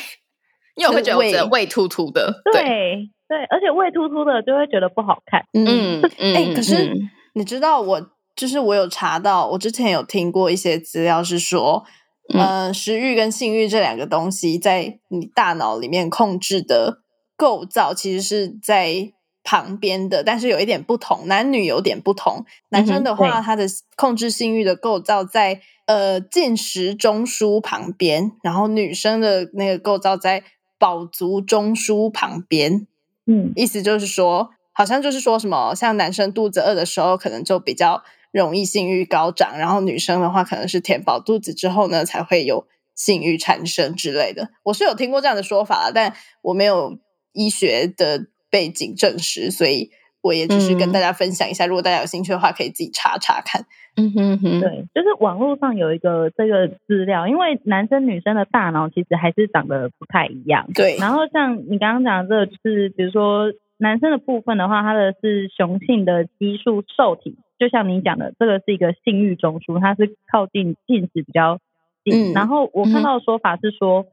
因为我会觉得我的胃突突的。对，对对，而且胃突突的就会觉得不好看。嗯，嗯嗯，哎、可是嗯你知道我就是我有查到，我之前有听过一些资料是说，嗯呃，食欲跟性欲这两个东西在你大脑里面控制的构造其实是在旁边的，但是有一点不同，男女有点不同。男生的话，对他的控制性欲的构造在呃进食中枢旁边，然后女生的那个构造在饱足中枢旁边。嗯，意思就是说，好像就是说什么，像男生肚子饿的时候，可能就比较容易性欲高涨，然后女生的话，可能是填饱肚子之后呢，才会有性欲产生之类的。我是有听过这样的说法啦，但我没有医学的背景证实，所以我也只是跟嗯大家分享一下。如果大家有兴趣的话，可以自己查查看。嗯哼哼，对，就是网络上有一个这个资料，因为男生女生的大脑其实还是长得不太一样。对，然后像你刚刚讲的这个，就是比如说男生的部分的话，它的是雄性的激素受体，就像你讲的，这个是一个性欲中枢，它是靠近进食比较近。嗯然后我看到的说法是说，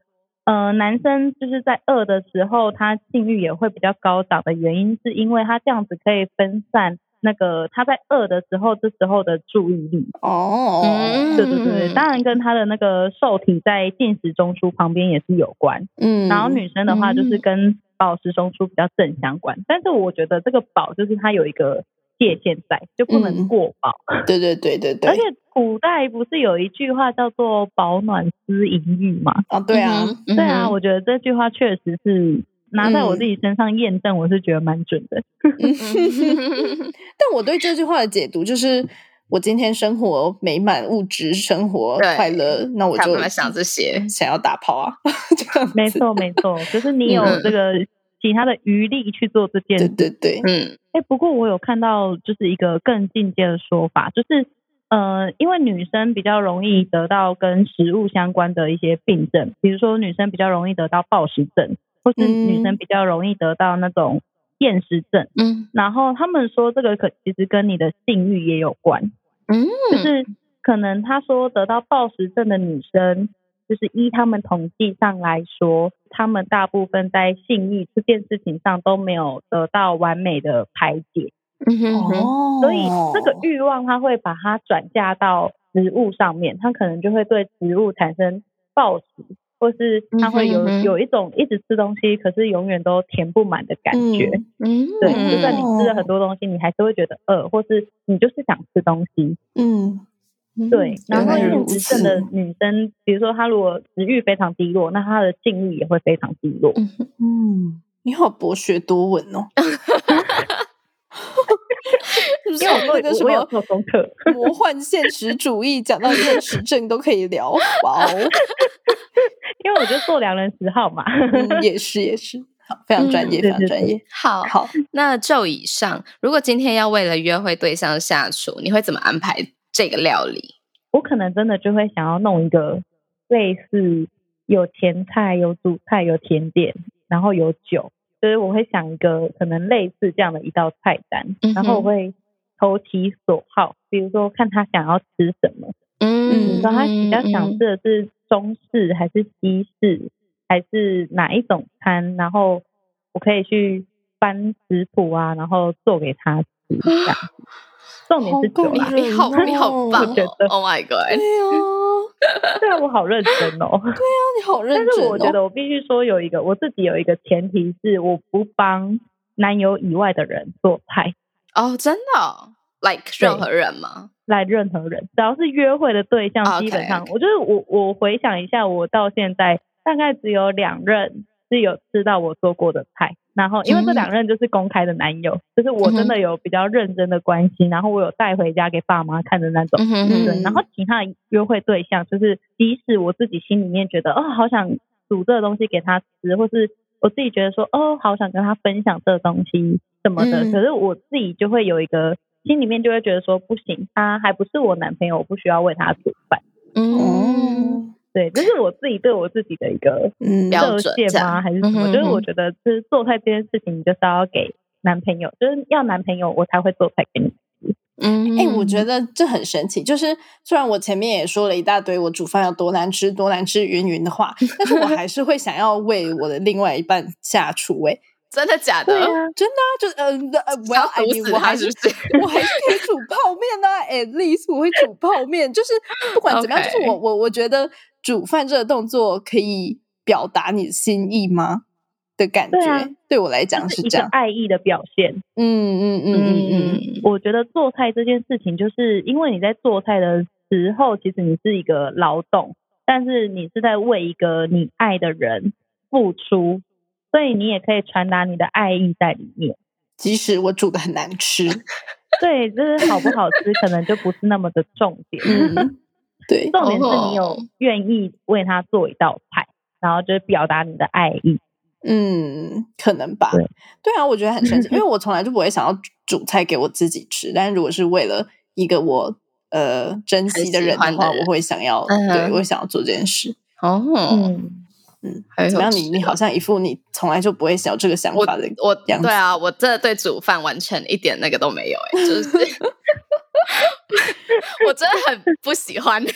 呃，男生就是在饿的时候，他性欲也会比较高涨的原因，是因为他这样子可以分散那个他在饿的时候这时候的注意力。哦，嗯对对对，当然跟他的那个受体在进食中枢旁边也是有关。嗯，然后女生的话就是跟饱食中出比较正相关，但是我觉得这个保就是它有一个界限在，就不能嗯过饱。对对对对对，而且古代不是有一句话叫做“保暖思淫欲”吗？啊，对啊，嗯对啊，，我觉得这句话确实是拿在我自己身上验证，我是觉得蛮准的。嗯 <laughs> 但我对这句话的解读就是，我今天生活美满，物质生活快乐，那我就想这些。想要打炮啊，这样没错没错，就是你有嗯这个其他的余力去做这件对事。对对，嗯哎，不过我有看到就是一个更进阶的说法，就是呃，因为女生比较容易得到跟食物相关的一些病症，比如说女生比较容易得到暴食症，或是女嗯生比较容易得到那种厌食症。嗯然后他们说这个可其实跟你的性欲也有关，嗯，就是可能他说得到暴食症的女生，就是依他们统计上来说，他们大部分在性欲这件事情上都没有得到完美的排解，嗯哼哼哦，所以这个欲望他会把它转嫁到食物上面，他可能就会对食物产生暴食。或是他会有嗯哼嗯哼有一种一直吃东西，可是永远都填不满的感觉。嗯，对，就算你吃了很多东西，你还是会觉得饿，或是你就是想吃东西。嗯对，然后厌食症的女生，比如说她如果食欲非常低落，那她的性欲也会非常低落。嗯，你好博学多闻哦。<laughs> 是不是因为我那个什我我有么做功课，魔幻现实主义讲到厌食症都可以聊？哇哦，<laughs> 因为我就做良人十号嘛。嗯也是也是，好，非常专业，非常专业。好，好，那就以上，如果今天要为了约会对象下厨，你会怎么安排这个料理？我可能真的就会想要弄一个类似有前菜、有主菜、有甜点，然后有酒，就是我会想一个可能类似这样的一道菜单，嗯然后我会投其所好，比如说看他想要吃什么。嗯比如说他比较想吃的是中式还是西式，还是哪一种餐，然后我可以去翻食谱啊，然后做给他吃这样子。重点是酒啦，你好，你好棒我觉得哦！Oh my god！对啊，<laughs> 对啊，我好认真哦。对啊你好认 <laughs> 真哦。是我觉得我必须说有一个我自己有一个前提是，我不帮男友以外的人做菜，哦，真的哦，like 任何人吗？来任何人，只要是约会的对象基本上我就是我我回想一下，我到现在大概只有两任是有吃到我做过的菜，然后因为这嗯。两任就是公开的男友，就是我真的有比较认真的关系，然后我有带回家给爸妈看的那种。对，然后其他的约会对象，就是即使我自己心里面觉得哦，好想煮这个东西给他吃，或是我自己觉得说哦，好想跟他分享这个东西什么的，嗯可是我自己就会有一个心里面就会觉得说不行，他还不是我男朋友，我不需要为他煮饭。嗯，哦，对，这是我自己对我自己的一个嗯，标准吗？还是什么？嗯就是我嗯觉得，就是做菜这件事情，你就是要给男朋友，就是要男朋友我才会做菜给你。嗯，哎、我觉得这很神奇。就是虽然我前面也说了一大堆我煮饭有多难吃、多难吃云云的话，但是我还是会想要为我的另外一半下厨、欸。真的假的？啊，真的啊，就是呃呃，我要要哎毒死他你我还是是不是？我还是可以煮泡面啊，at least 我会煮泡面。就是不管怎么样就是我我我觉得煮饭这个动作可以表达你的心意吗？的感觉，对啊对我来讲是这样。个爱意的表现。嗯嗯嗯嗯嗯，我觉得做菜这件事情，就是因为你在做菜的时候，其实你是一个劳动，但是你是在为一个你爱的人付出，所以你也可以传达你的爱意在里面。即使我煮的很难吃，<laughs> 对，就是好不好吃，可能就不是那么的重点。嗯，对，重点是你有哦愿意为他做一道菜，然后就是表达你的爱意。嗯，可能吧。对对啊，我觉得很神奇，<laughs> 因为我从来就不会想要煮菜给我自己吃，但是如果是为了一个我呃珍惜的人的话，我会想要，嗯对我想要做这件事。哦，嗯，嗯，还有怎么样？你趣你好像一副你从来就不会想这个想法的我样子对啊，我真的对煮饭完全一点那个都没有哎、就是 <laughs> 我真的很不喜欢哎、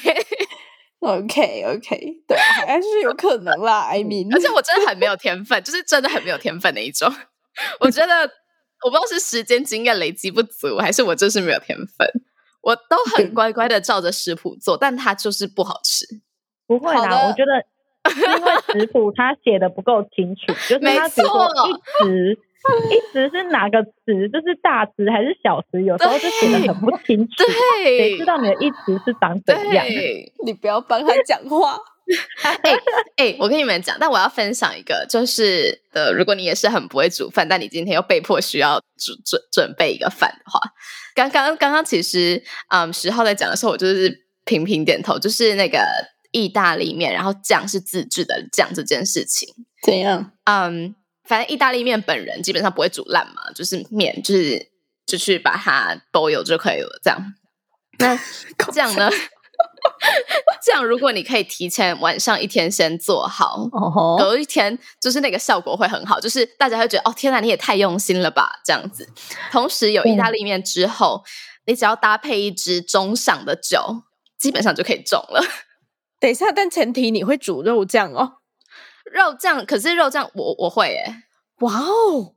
<laughs> OK OK，对啊，还是有可能啦。I <laughs> mean，而且我真的很没有天分，就是真的很没有天分的一种。我觉得我不知道是时间经验累积不足，还是我就是没有天分。我都很乖乖的照着食谱做，但它就是不好吃。不会啦，我觉得 <laughs> 因为食谱他写的不够清楚，就是没他比如说一直一直是哪个词，就是大词还是小词，有时候就写的很不清楚。谁对知，道你的一词是长怎样？对，你不要帮他讲话。<laughs> 哎哎，我跟你们讲，但我要分享一个，就是的，如果你也是很不会煮饭，但你今天又被迫需要准准准备一个饭的话，刚刚刚刚其实，嗯，十号在讲的时候，我就是频频点头，就是那个意大利面，然后酱是自制的酱这件事情，怎样？嗯，反正意大利面本人基本上不会煮烂嘛，就是面就是就去把它包油就可以了，这样。那 <laughs> 这样呢？<laughs> 这样，如果你可以提前晚上一天先做好，隔一天就是那个效果会很好，就是大家会觉得哦，天哪，你也太用心了吧，这样子。同时有意大利面之后，你只要搭配一支中上的酒，基本上就可以中了。等一下，但前提你会煮肉酱哦，肉酱。可是肉酱我我会耶，哇哦，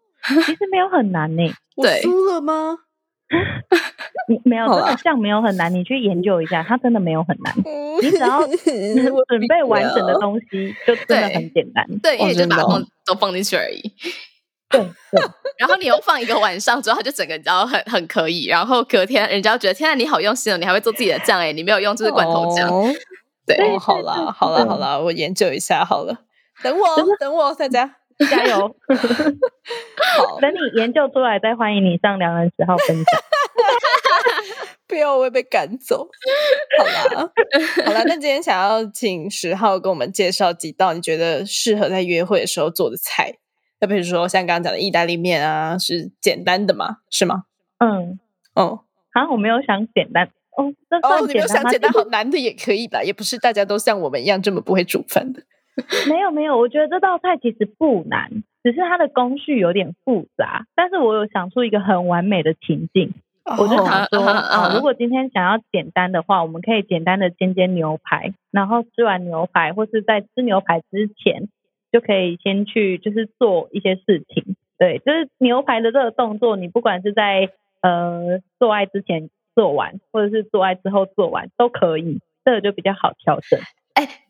其实没有很难呢。我输了吗？你 <laughs> 没有真的酱没有很难，你去研究一下，它真的没有很难。你只要 <laughs> 准备完整的东西，就真的很简单。对，因为就把它都放进去而已。对对。<laughs> 然后你又放一个晚上之后，它就整个你知道很很可以。然后隔天人家觉得天啊，你好用心哦，你还会做自己的酱哎，你没有用就是罐头酱。对，好了好了好了，我研究一下好了。等我等我大家。<laughs> 加油！<laughs> 好，等你研究出来再欢迎你上两人十号分享。<laughs> 不要，我会被赶走。好啦，好啦，那今天想要请十号跟我们介绍几道你觉得适合在约会的时候做的菜。那比如说像刚刚讲的意大利面啊，是简单的吗？是吗？嗯，哦，好，我没有想简单哦。那哦，你没有想简单，好难的也可以吧？也不是大家都像我们一样这么不会煮饭的。<laughs> 没有没有，我觉得这道菜其实不难，只是它的工序有点复杂。但是我有想出一个很完美的情境，我就想说啊，如果今天想要简单的话，我们可以简单的煎煎牛排，然后吃完牛排或是在吃牛排之前，就可以先去就是做一些事情。对，就是牛排的这个动作，你不管是在呃做爱之前做完，或者是做爱之后做完都可以，这个就比较好调整。哎。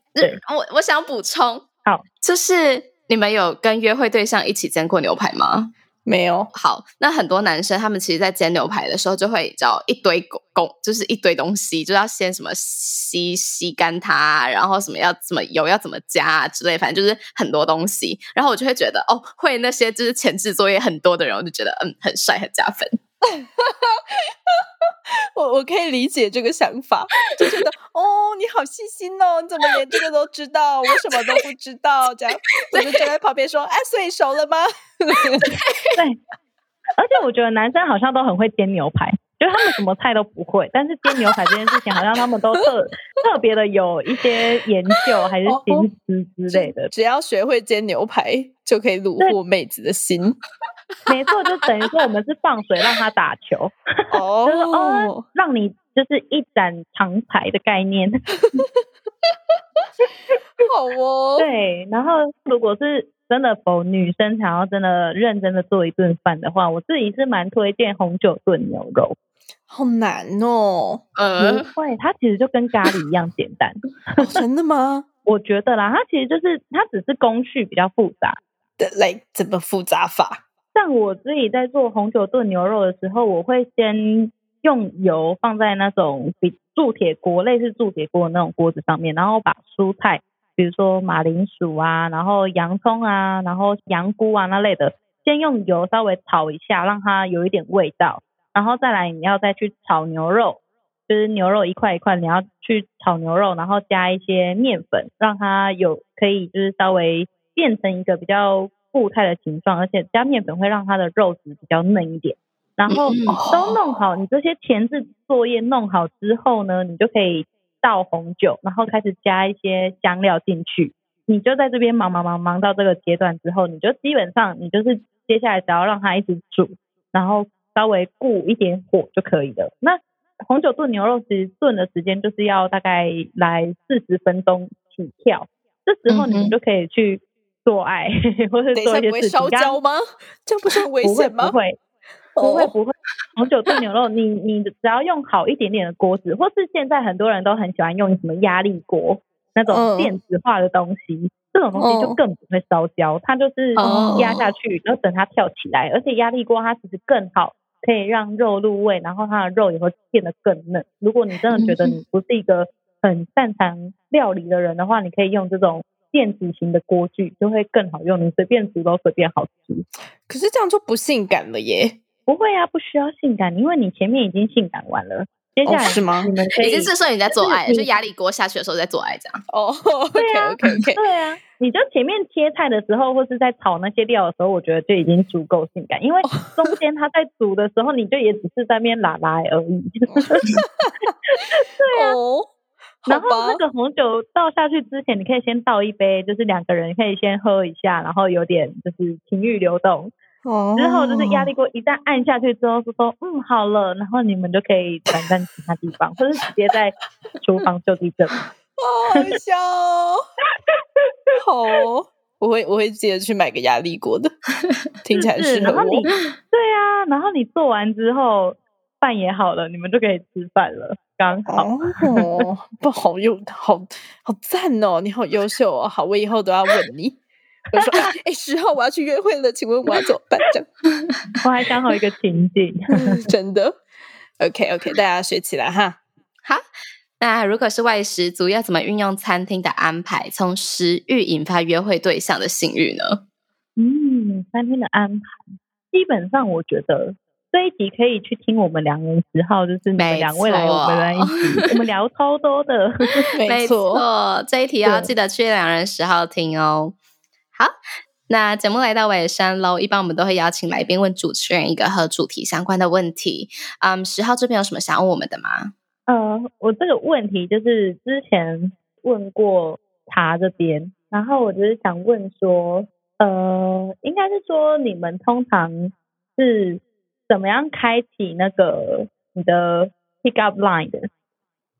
我我想补充，好，就是你们有跟约会对象一起煎过牛排吗？没有。好，那很多男生他们其实，在煎牛排的时候，就会叫一堆工工，就是一堆东西，就要先什么吸吸干它，然后什么要怎么油要怎么加之类，反正就是很多东西。然后我就会觉得，哦，会那些就是前置作业很多的人，我就觉得嗯，很帅，很加分。<laughs> 我我可以理解这个想法，就觉得哦，你好细心哦，你怎么连这个都知道？我什么都不知道，这样我就站在旁边说：“哎，所以熟了吗？”对，而且我觉得男生好像都很会煎牛排，就他们什么菜都不会，但是煎牛排这件事情，好像他们都特特别的有一些研究还是心思之类的。只要学会煎牛排，就可以虏获妹子的心。<laughs> 没错，就等于说我们是放水让他打球，<laughs> 就是哦，让你就是一展长才的概念。<laughs> 好哦，对。然后如果是真的否女生想要真的认真的做一顿饭的话，我自己是蛮推荐红酒炖牛肉。好难哦，不会，它其实就跟咖喱一样简单。真的吗？我觉得啦，它其实就是它只是工序比较复杂。的来怎么复杂法？像我自己在做红酒炖牛肉的时候，我会先用油放在那种比铸铁锅，类似铸铁锅的那种锅子上面，然后把蔬菜，比如说马铃薯啊，然后洋葱啊，然后羊菇啊那类的，先用油稍微炒一下，让它有一点味道，然后再来你要再去炒牛肉，就是牛肉一块一块，你要去炒牛肉，然后加一些面粉，让它有可以就是稍微变成一个比较。固态的形状，而且加面粉会让它的肉质比较嫩一点。然后都弄好，你这些前置作业弄好之后呢，你就可以倒红酒，然后开始加一些香料进去。你就在这边忙忙忙忙到这个阶段之后，你就基本上你就是接下来只要让它一直煮，然后稍微顾一点火就可以了。那红酒炖牛肉其实炖的时间就是要大概来四十分钟起跳，这时候你们就可以去。做爱或者做一些事情，烧焦吗？这样不是很危险吗？不会，不会，不会。红酒炖牛肉，你你只要用好一点点的锅子，或是现在很多人都很喜欢用什么压力锅那种电子化的东西，这种东西就更不会烧焦。它就是压下去，然后等它跳起来，而且压力锅它其实更好，可以让肉入味，然后它的肉也会变得更嫩。如果你真的觉得你不是一个很擅长料理的人的话，你可以用这种电子型的锅具，就会更好用，你随便煮都随便好吃。可是这样就不性感了耶。不会啊，不需要性感，因为你前面已经性感完了。接下来是吗？你们可以已经是说你在做爱，就压力锅下去的时候在做爱这样。哦对啊，OK OK OK，对啊，你就前面切菜的时候，或是在炒那些料的时候，我觉得就已经足够性感，因为中间他在煮的时候，你就也只是在那边拉拉而已。<laughs> <laughs> <laughs> 哦，好然后那，个红酒倒下去之前，你可以先倒一杯，就是两个人可以先喝一下，然后有点就是情欲流动。哦之后就是压力锅一旦按下去之后，是说嗯好了，然后你们就可以转战其他地方，或者直接在厨房就地正。<laughs> 好好笑哦，<laughs> 好哦，我会我会记得去买个压力锅的，听起来适合我是然后你。对啊，然后你做完之后饭也好了，你们就可以吃饭了，刚好。哦，<laughs> 不好用，好好赞哦！你好优秀哦，好，我以后都要问你。<laughs> 我说，哎，十号我要去约会了，请问我要怎么办？这样 <laughs> 我还想好一个情景，真的？OK OK，大家学起来哈。好，那如果是外食族，要怎么运用餐厅的安排，从食欲引发约会对象的性欲呢？嗯，餐厅的安排，基本上我觉得这一集可以去听我们两人十号，就是你们两位来我们来一起，<laughs> 我们聊超多的。<laughs> 没错，错，这一题要对记得去两人十号听哦。好，那节目来到尾声喽，一般我们都会邀请来宾问主持人一个和主题相关的问题。嗯，十号这边有什么想问我们的吗？呃，我这个问题就是之前问过他这边，然后我就是想问说，呃，应该是说你们通常是怎么样开启那个你的 pick up line 的？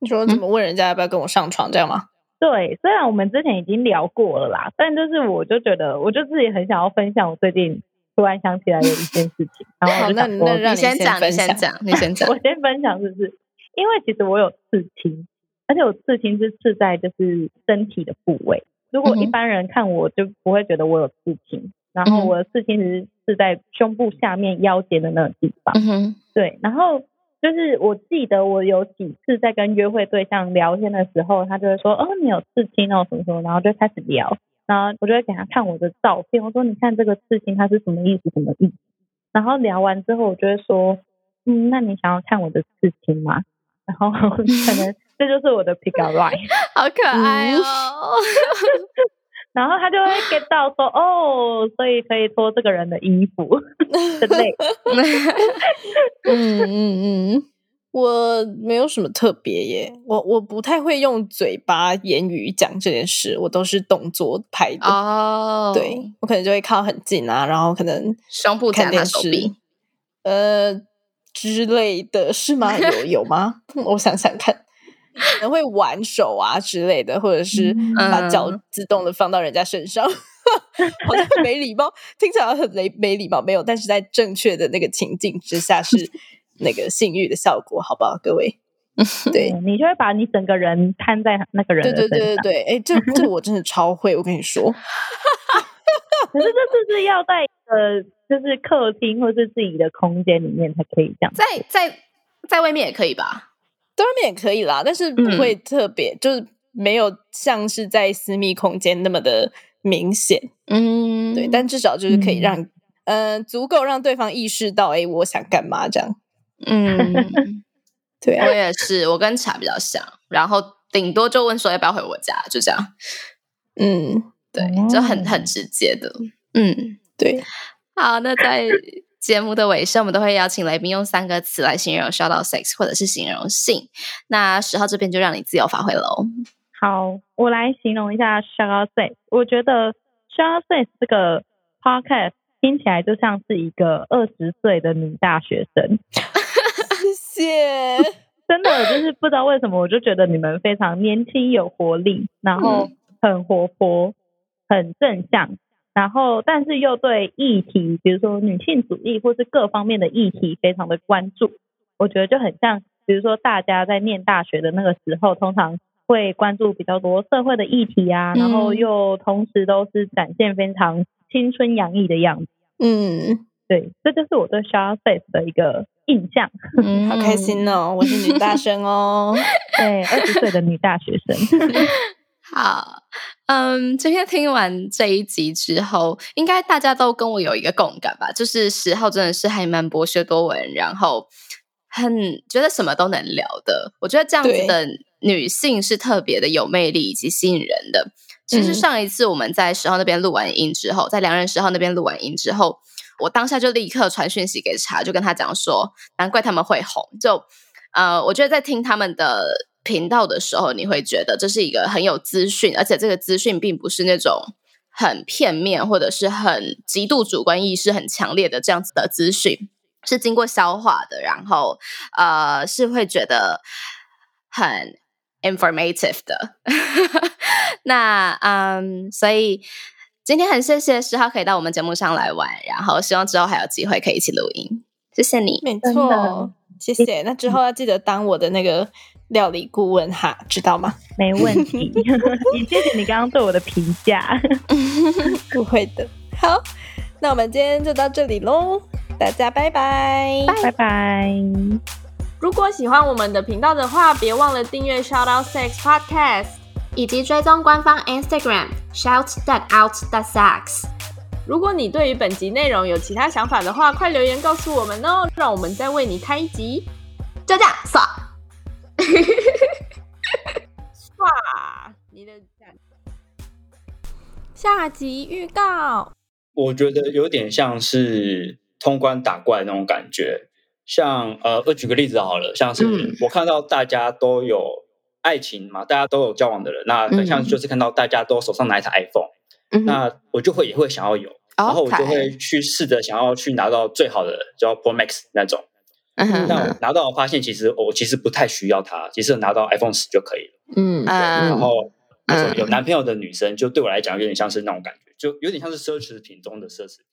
你说怎么问人家要不要跟我上床这样吗？对，虽然我们之前已经聊过了啦，但就是我就觉得，我就自己很想要分享我最近突然想起来的一件事情，<laughs> 然后那我就想说，你你先讲，你先讲，<laughs> <laughs> 你先讲我。先分享，是不是？因为其实我有刺青，而且我刺青是刺在就是身体的部位。如果一般人看我就不会觉得我有刺青，然后我的刺青是是在胸部下面腰间的那个地方。嗯哼，对，然后就是我记得我有几次在跟约会对象聊天的时候，他就会说：“哦，你有刺青哦，什么什么。”然后就开始聊，然后我就会给他看我的照片，我说：“你看这个刺青它是什么意思？什么意思？”然后聊完之后，我就会说：“嗯，那你想要看我的刺青吗？”然后 <laughs> 可能这就是我的 pick up line，好可爱哦。<laughs> 然后他就会 <laughs> get 到说：“哦，所以可以脱这个人的衣服之类的。<laughs> ”嗯嗯嗯，我没有什么特别耶，我我不太会用嘴巴言语讲这件事，我都是动作拍的。哦，对，我可能就会靠很近啊，然后可能胸部加他看电视呃之类的，是吗？<laughs> 有有吗？我想想看，可能会玩手啊之类的，或者是把脚嗯自动的放到人家身上，好像很没礼貌，听起来很没没礼貌，没有，但是在正确的那个情境之下是那个性欲的效果，好不好，各位？对。嗯你就会把你整个人摊在那个人对对。对对对，哎，这这我真的超会，我跟你说，可是这是不是要在呃，就是客厅或是自己的空间里面才可以这样？在在在外面也可以吧？在外面也可以啦，但是不嗯。会特别，就是没有像是在私密空间那么的明显。嗯，对，但至少就是可以嗯。让，嗯、足够让对方意识到，哎，我想干嘛这样。嗯，<laughs> 对啊。我，也是，我跟茶比较像，然后顶多就问说要不要回我家，就这样，嗯，对，就很哦很直接的，嗯。对，好，那在节目的尾声，我们都会邀请来宾用三个词来形容 shout out sex 或者是形容性。那十号这边就让你自由发挥喽。好，我来形容一下 Shout Out Sex。我觉得 Shout Out Sex 这个 podcast 听起来就像是一个二十岁的女大学生，<laughs> 谢谢。真的就是不知道为什么，我就觉得你们非常年轻有活力，然后很活泼，很正向。然后，但是又对议题，比如说女性主义或是各方面的议题非常的关注，我觉得就很像，比如说大家在念大学的那个时候，通常会关注比较多社会的议题啊，然后嗯又同时都是展现非常青春洋溢的样子。嗯对，这就是我对 Shout Face 的一个印象。嗯好开心哦！我是女大生哦。<laughs> 对，二十岁的女大学生。<laughs> 好，嗯，今天听完这一集之后，应该大家都跟我有一个共感吧，就是十号真的是还蛮博学多闻，然后很觉得什么都能聊的。我觉得这样子的女性是特别的有魅力以及吸引人的。其实嗯上一次我们在十号那边录完音之后，在良人十号那边录完音之后，我当下就立刻传讯息给茶，就跟他讲说，难怪他们会红。就呃，我觉得在听他们的频道的时候，你会觉得这是一个很有资讯，而且这个资讯并不是那种很片面或者是很极度主观意识很强烈的这样子的资讯，是经过消化的，然后呃，是会觉得很 informative 的。<laughs> 那嗯，所以今天很谢谢十号可以到我们节目上来玩，然后希望之后还有机会可以一起录音。谢谢你。没真错的，谢谢。那之后要记得当我的那个料理顾问哈，知道吗？没问题，<laughs> 也谢谢你刚刚对我的评价。<laughs> 不会的。好，那我们今天就到这里喽，大家拜拜。拜拜。如果喜欢我们的频道的话，别忘了订阅 Shout Out Sex Podcast，以及追踪官方 Instagram Shout That Out That Sex。如果你对于本集内容有其他想法的话，快留言告诉我们哦，让我们再为你开一集。就这样，爽！<laughs> 哇，你的下集预告。我觉得有点像是通关打怪那种感觉。像呃，我举个例子好了，像是嗯我看到大家都有爱情嘛，大家都有交往的人，那很像就是看到大家都手上拿一台 iPhone，、嗯那我就会也会想要有，然后我就会去试着想要去拿到最好的，叫 Pro Max 那种。嗯哼那我拿到发现，其实我其实不太需要它，其实拿到 iPhone 十就可以了。嗯嗯然后那种嗯有男朋友的女生，就对我来讲有点像是那种感觉，就有点像是奢侈品中的奢侈品。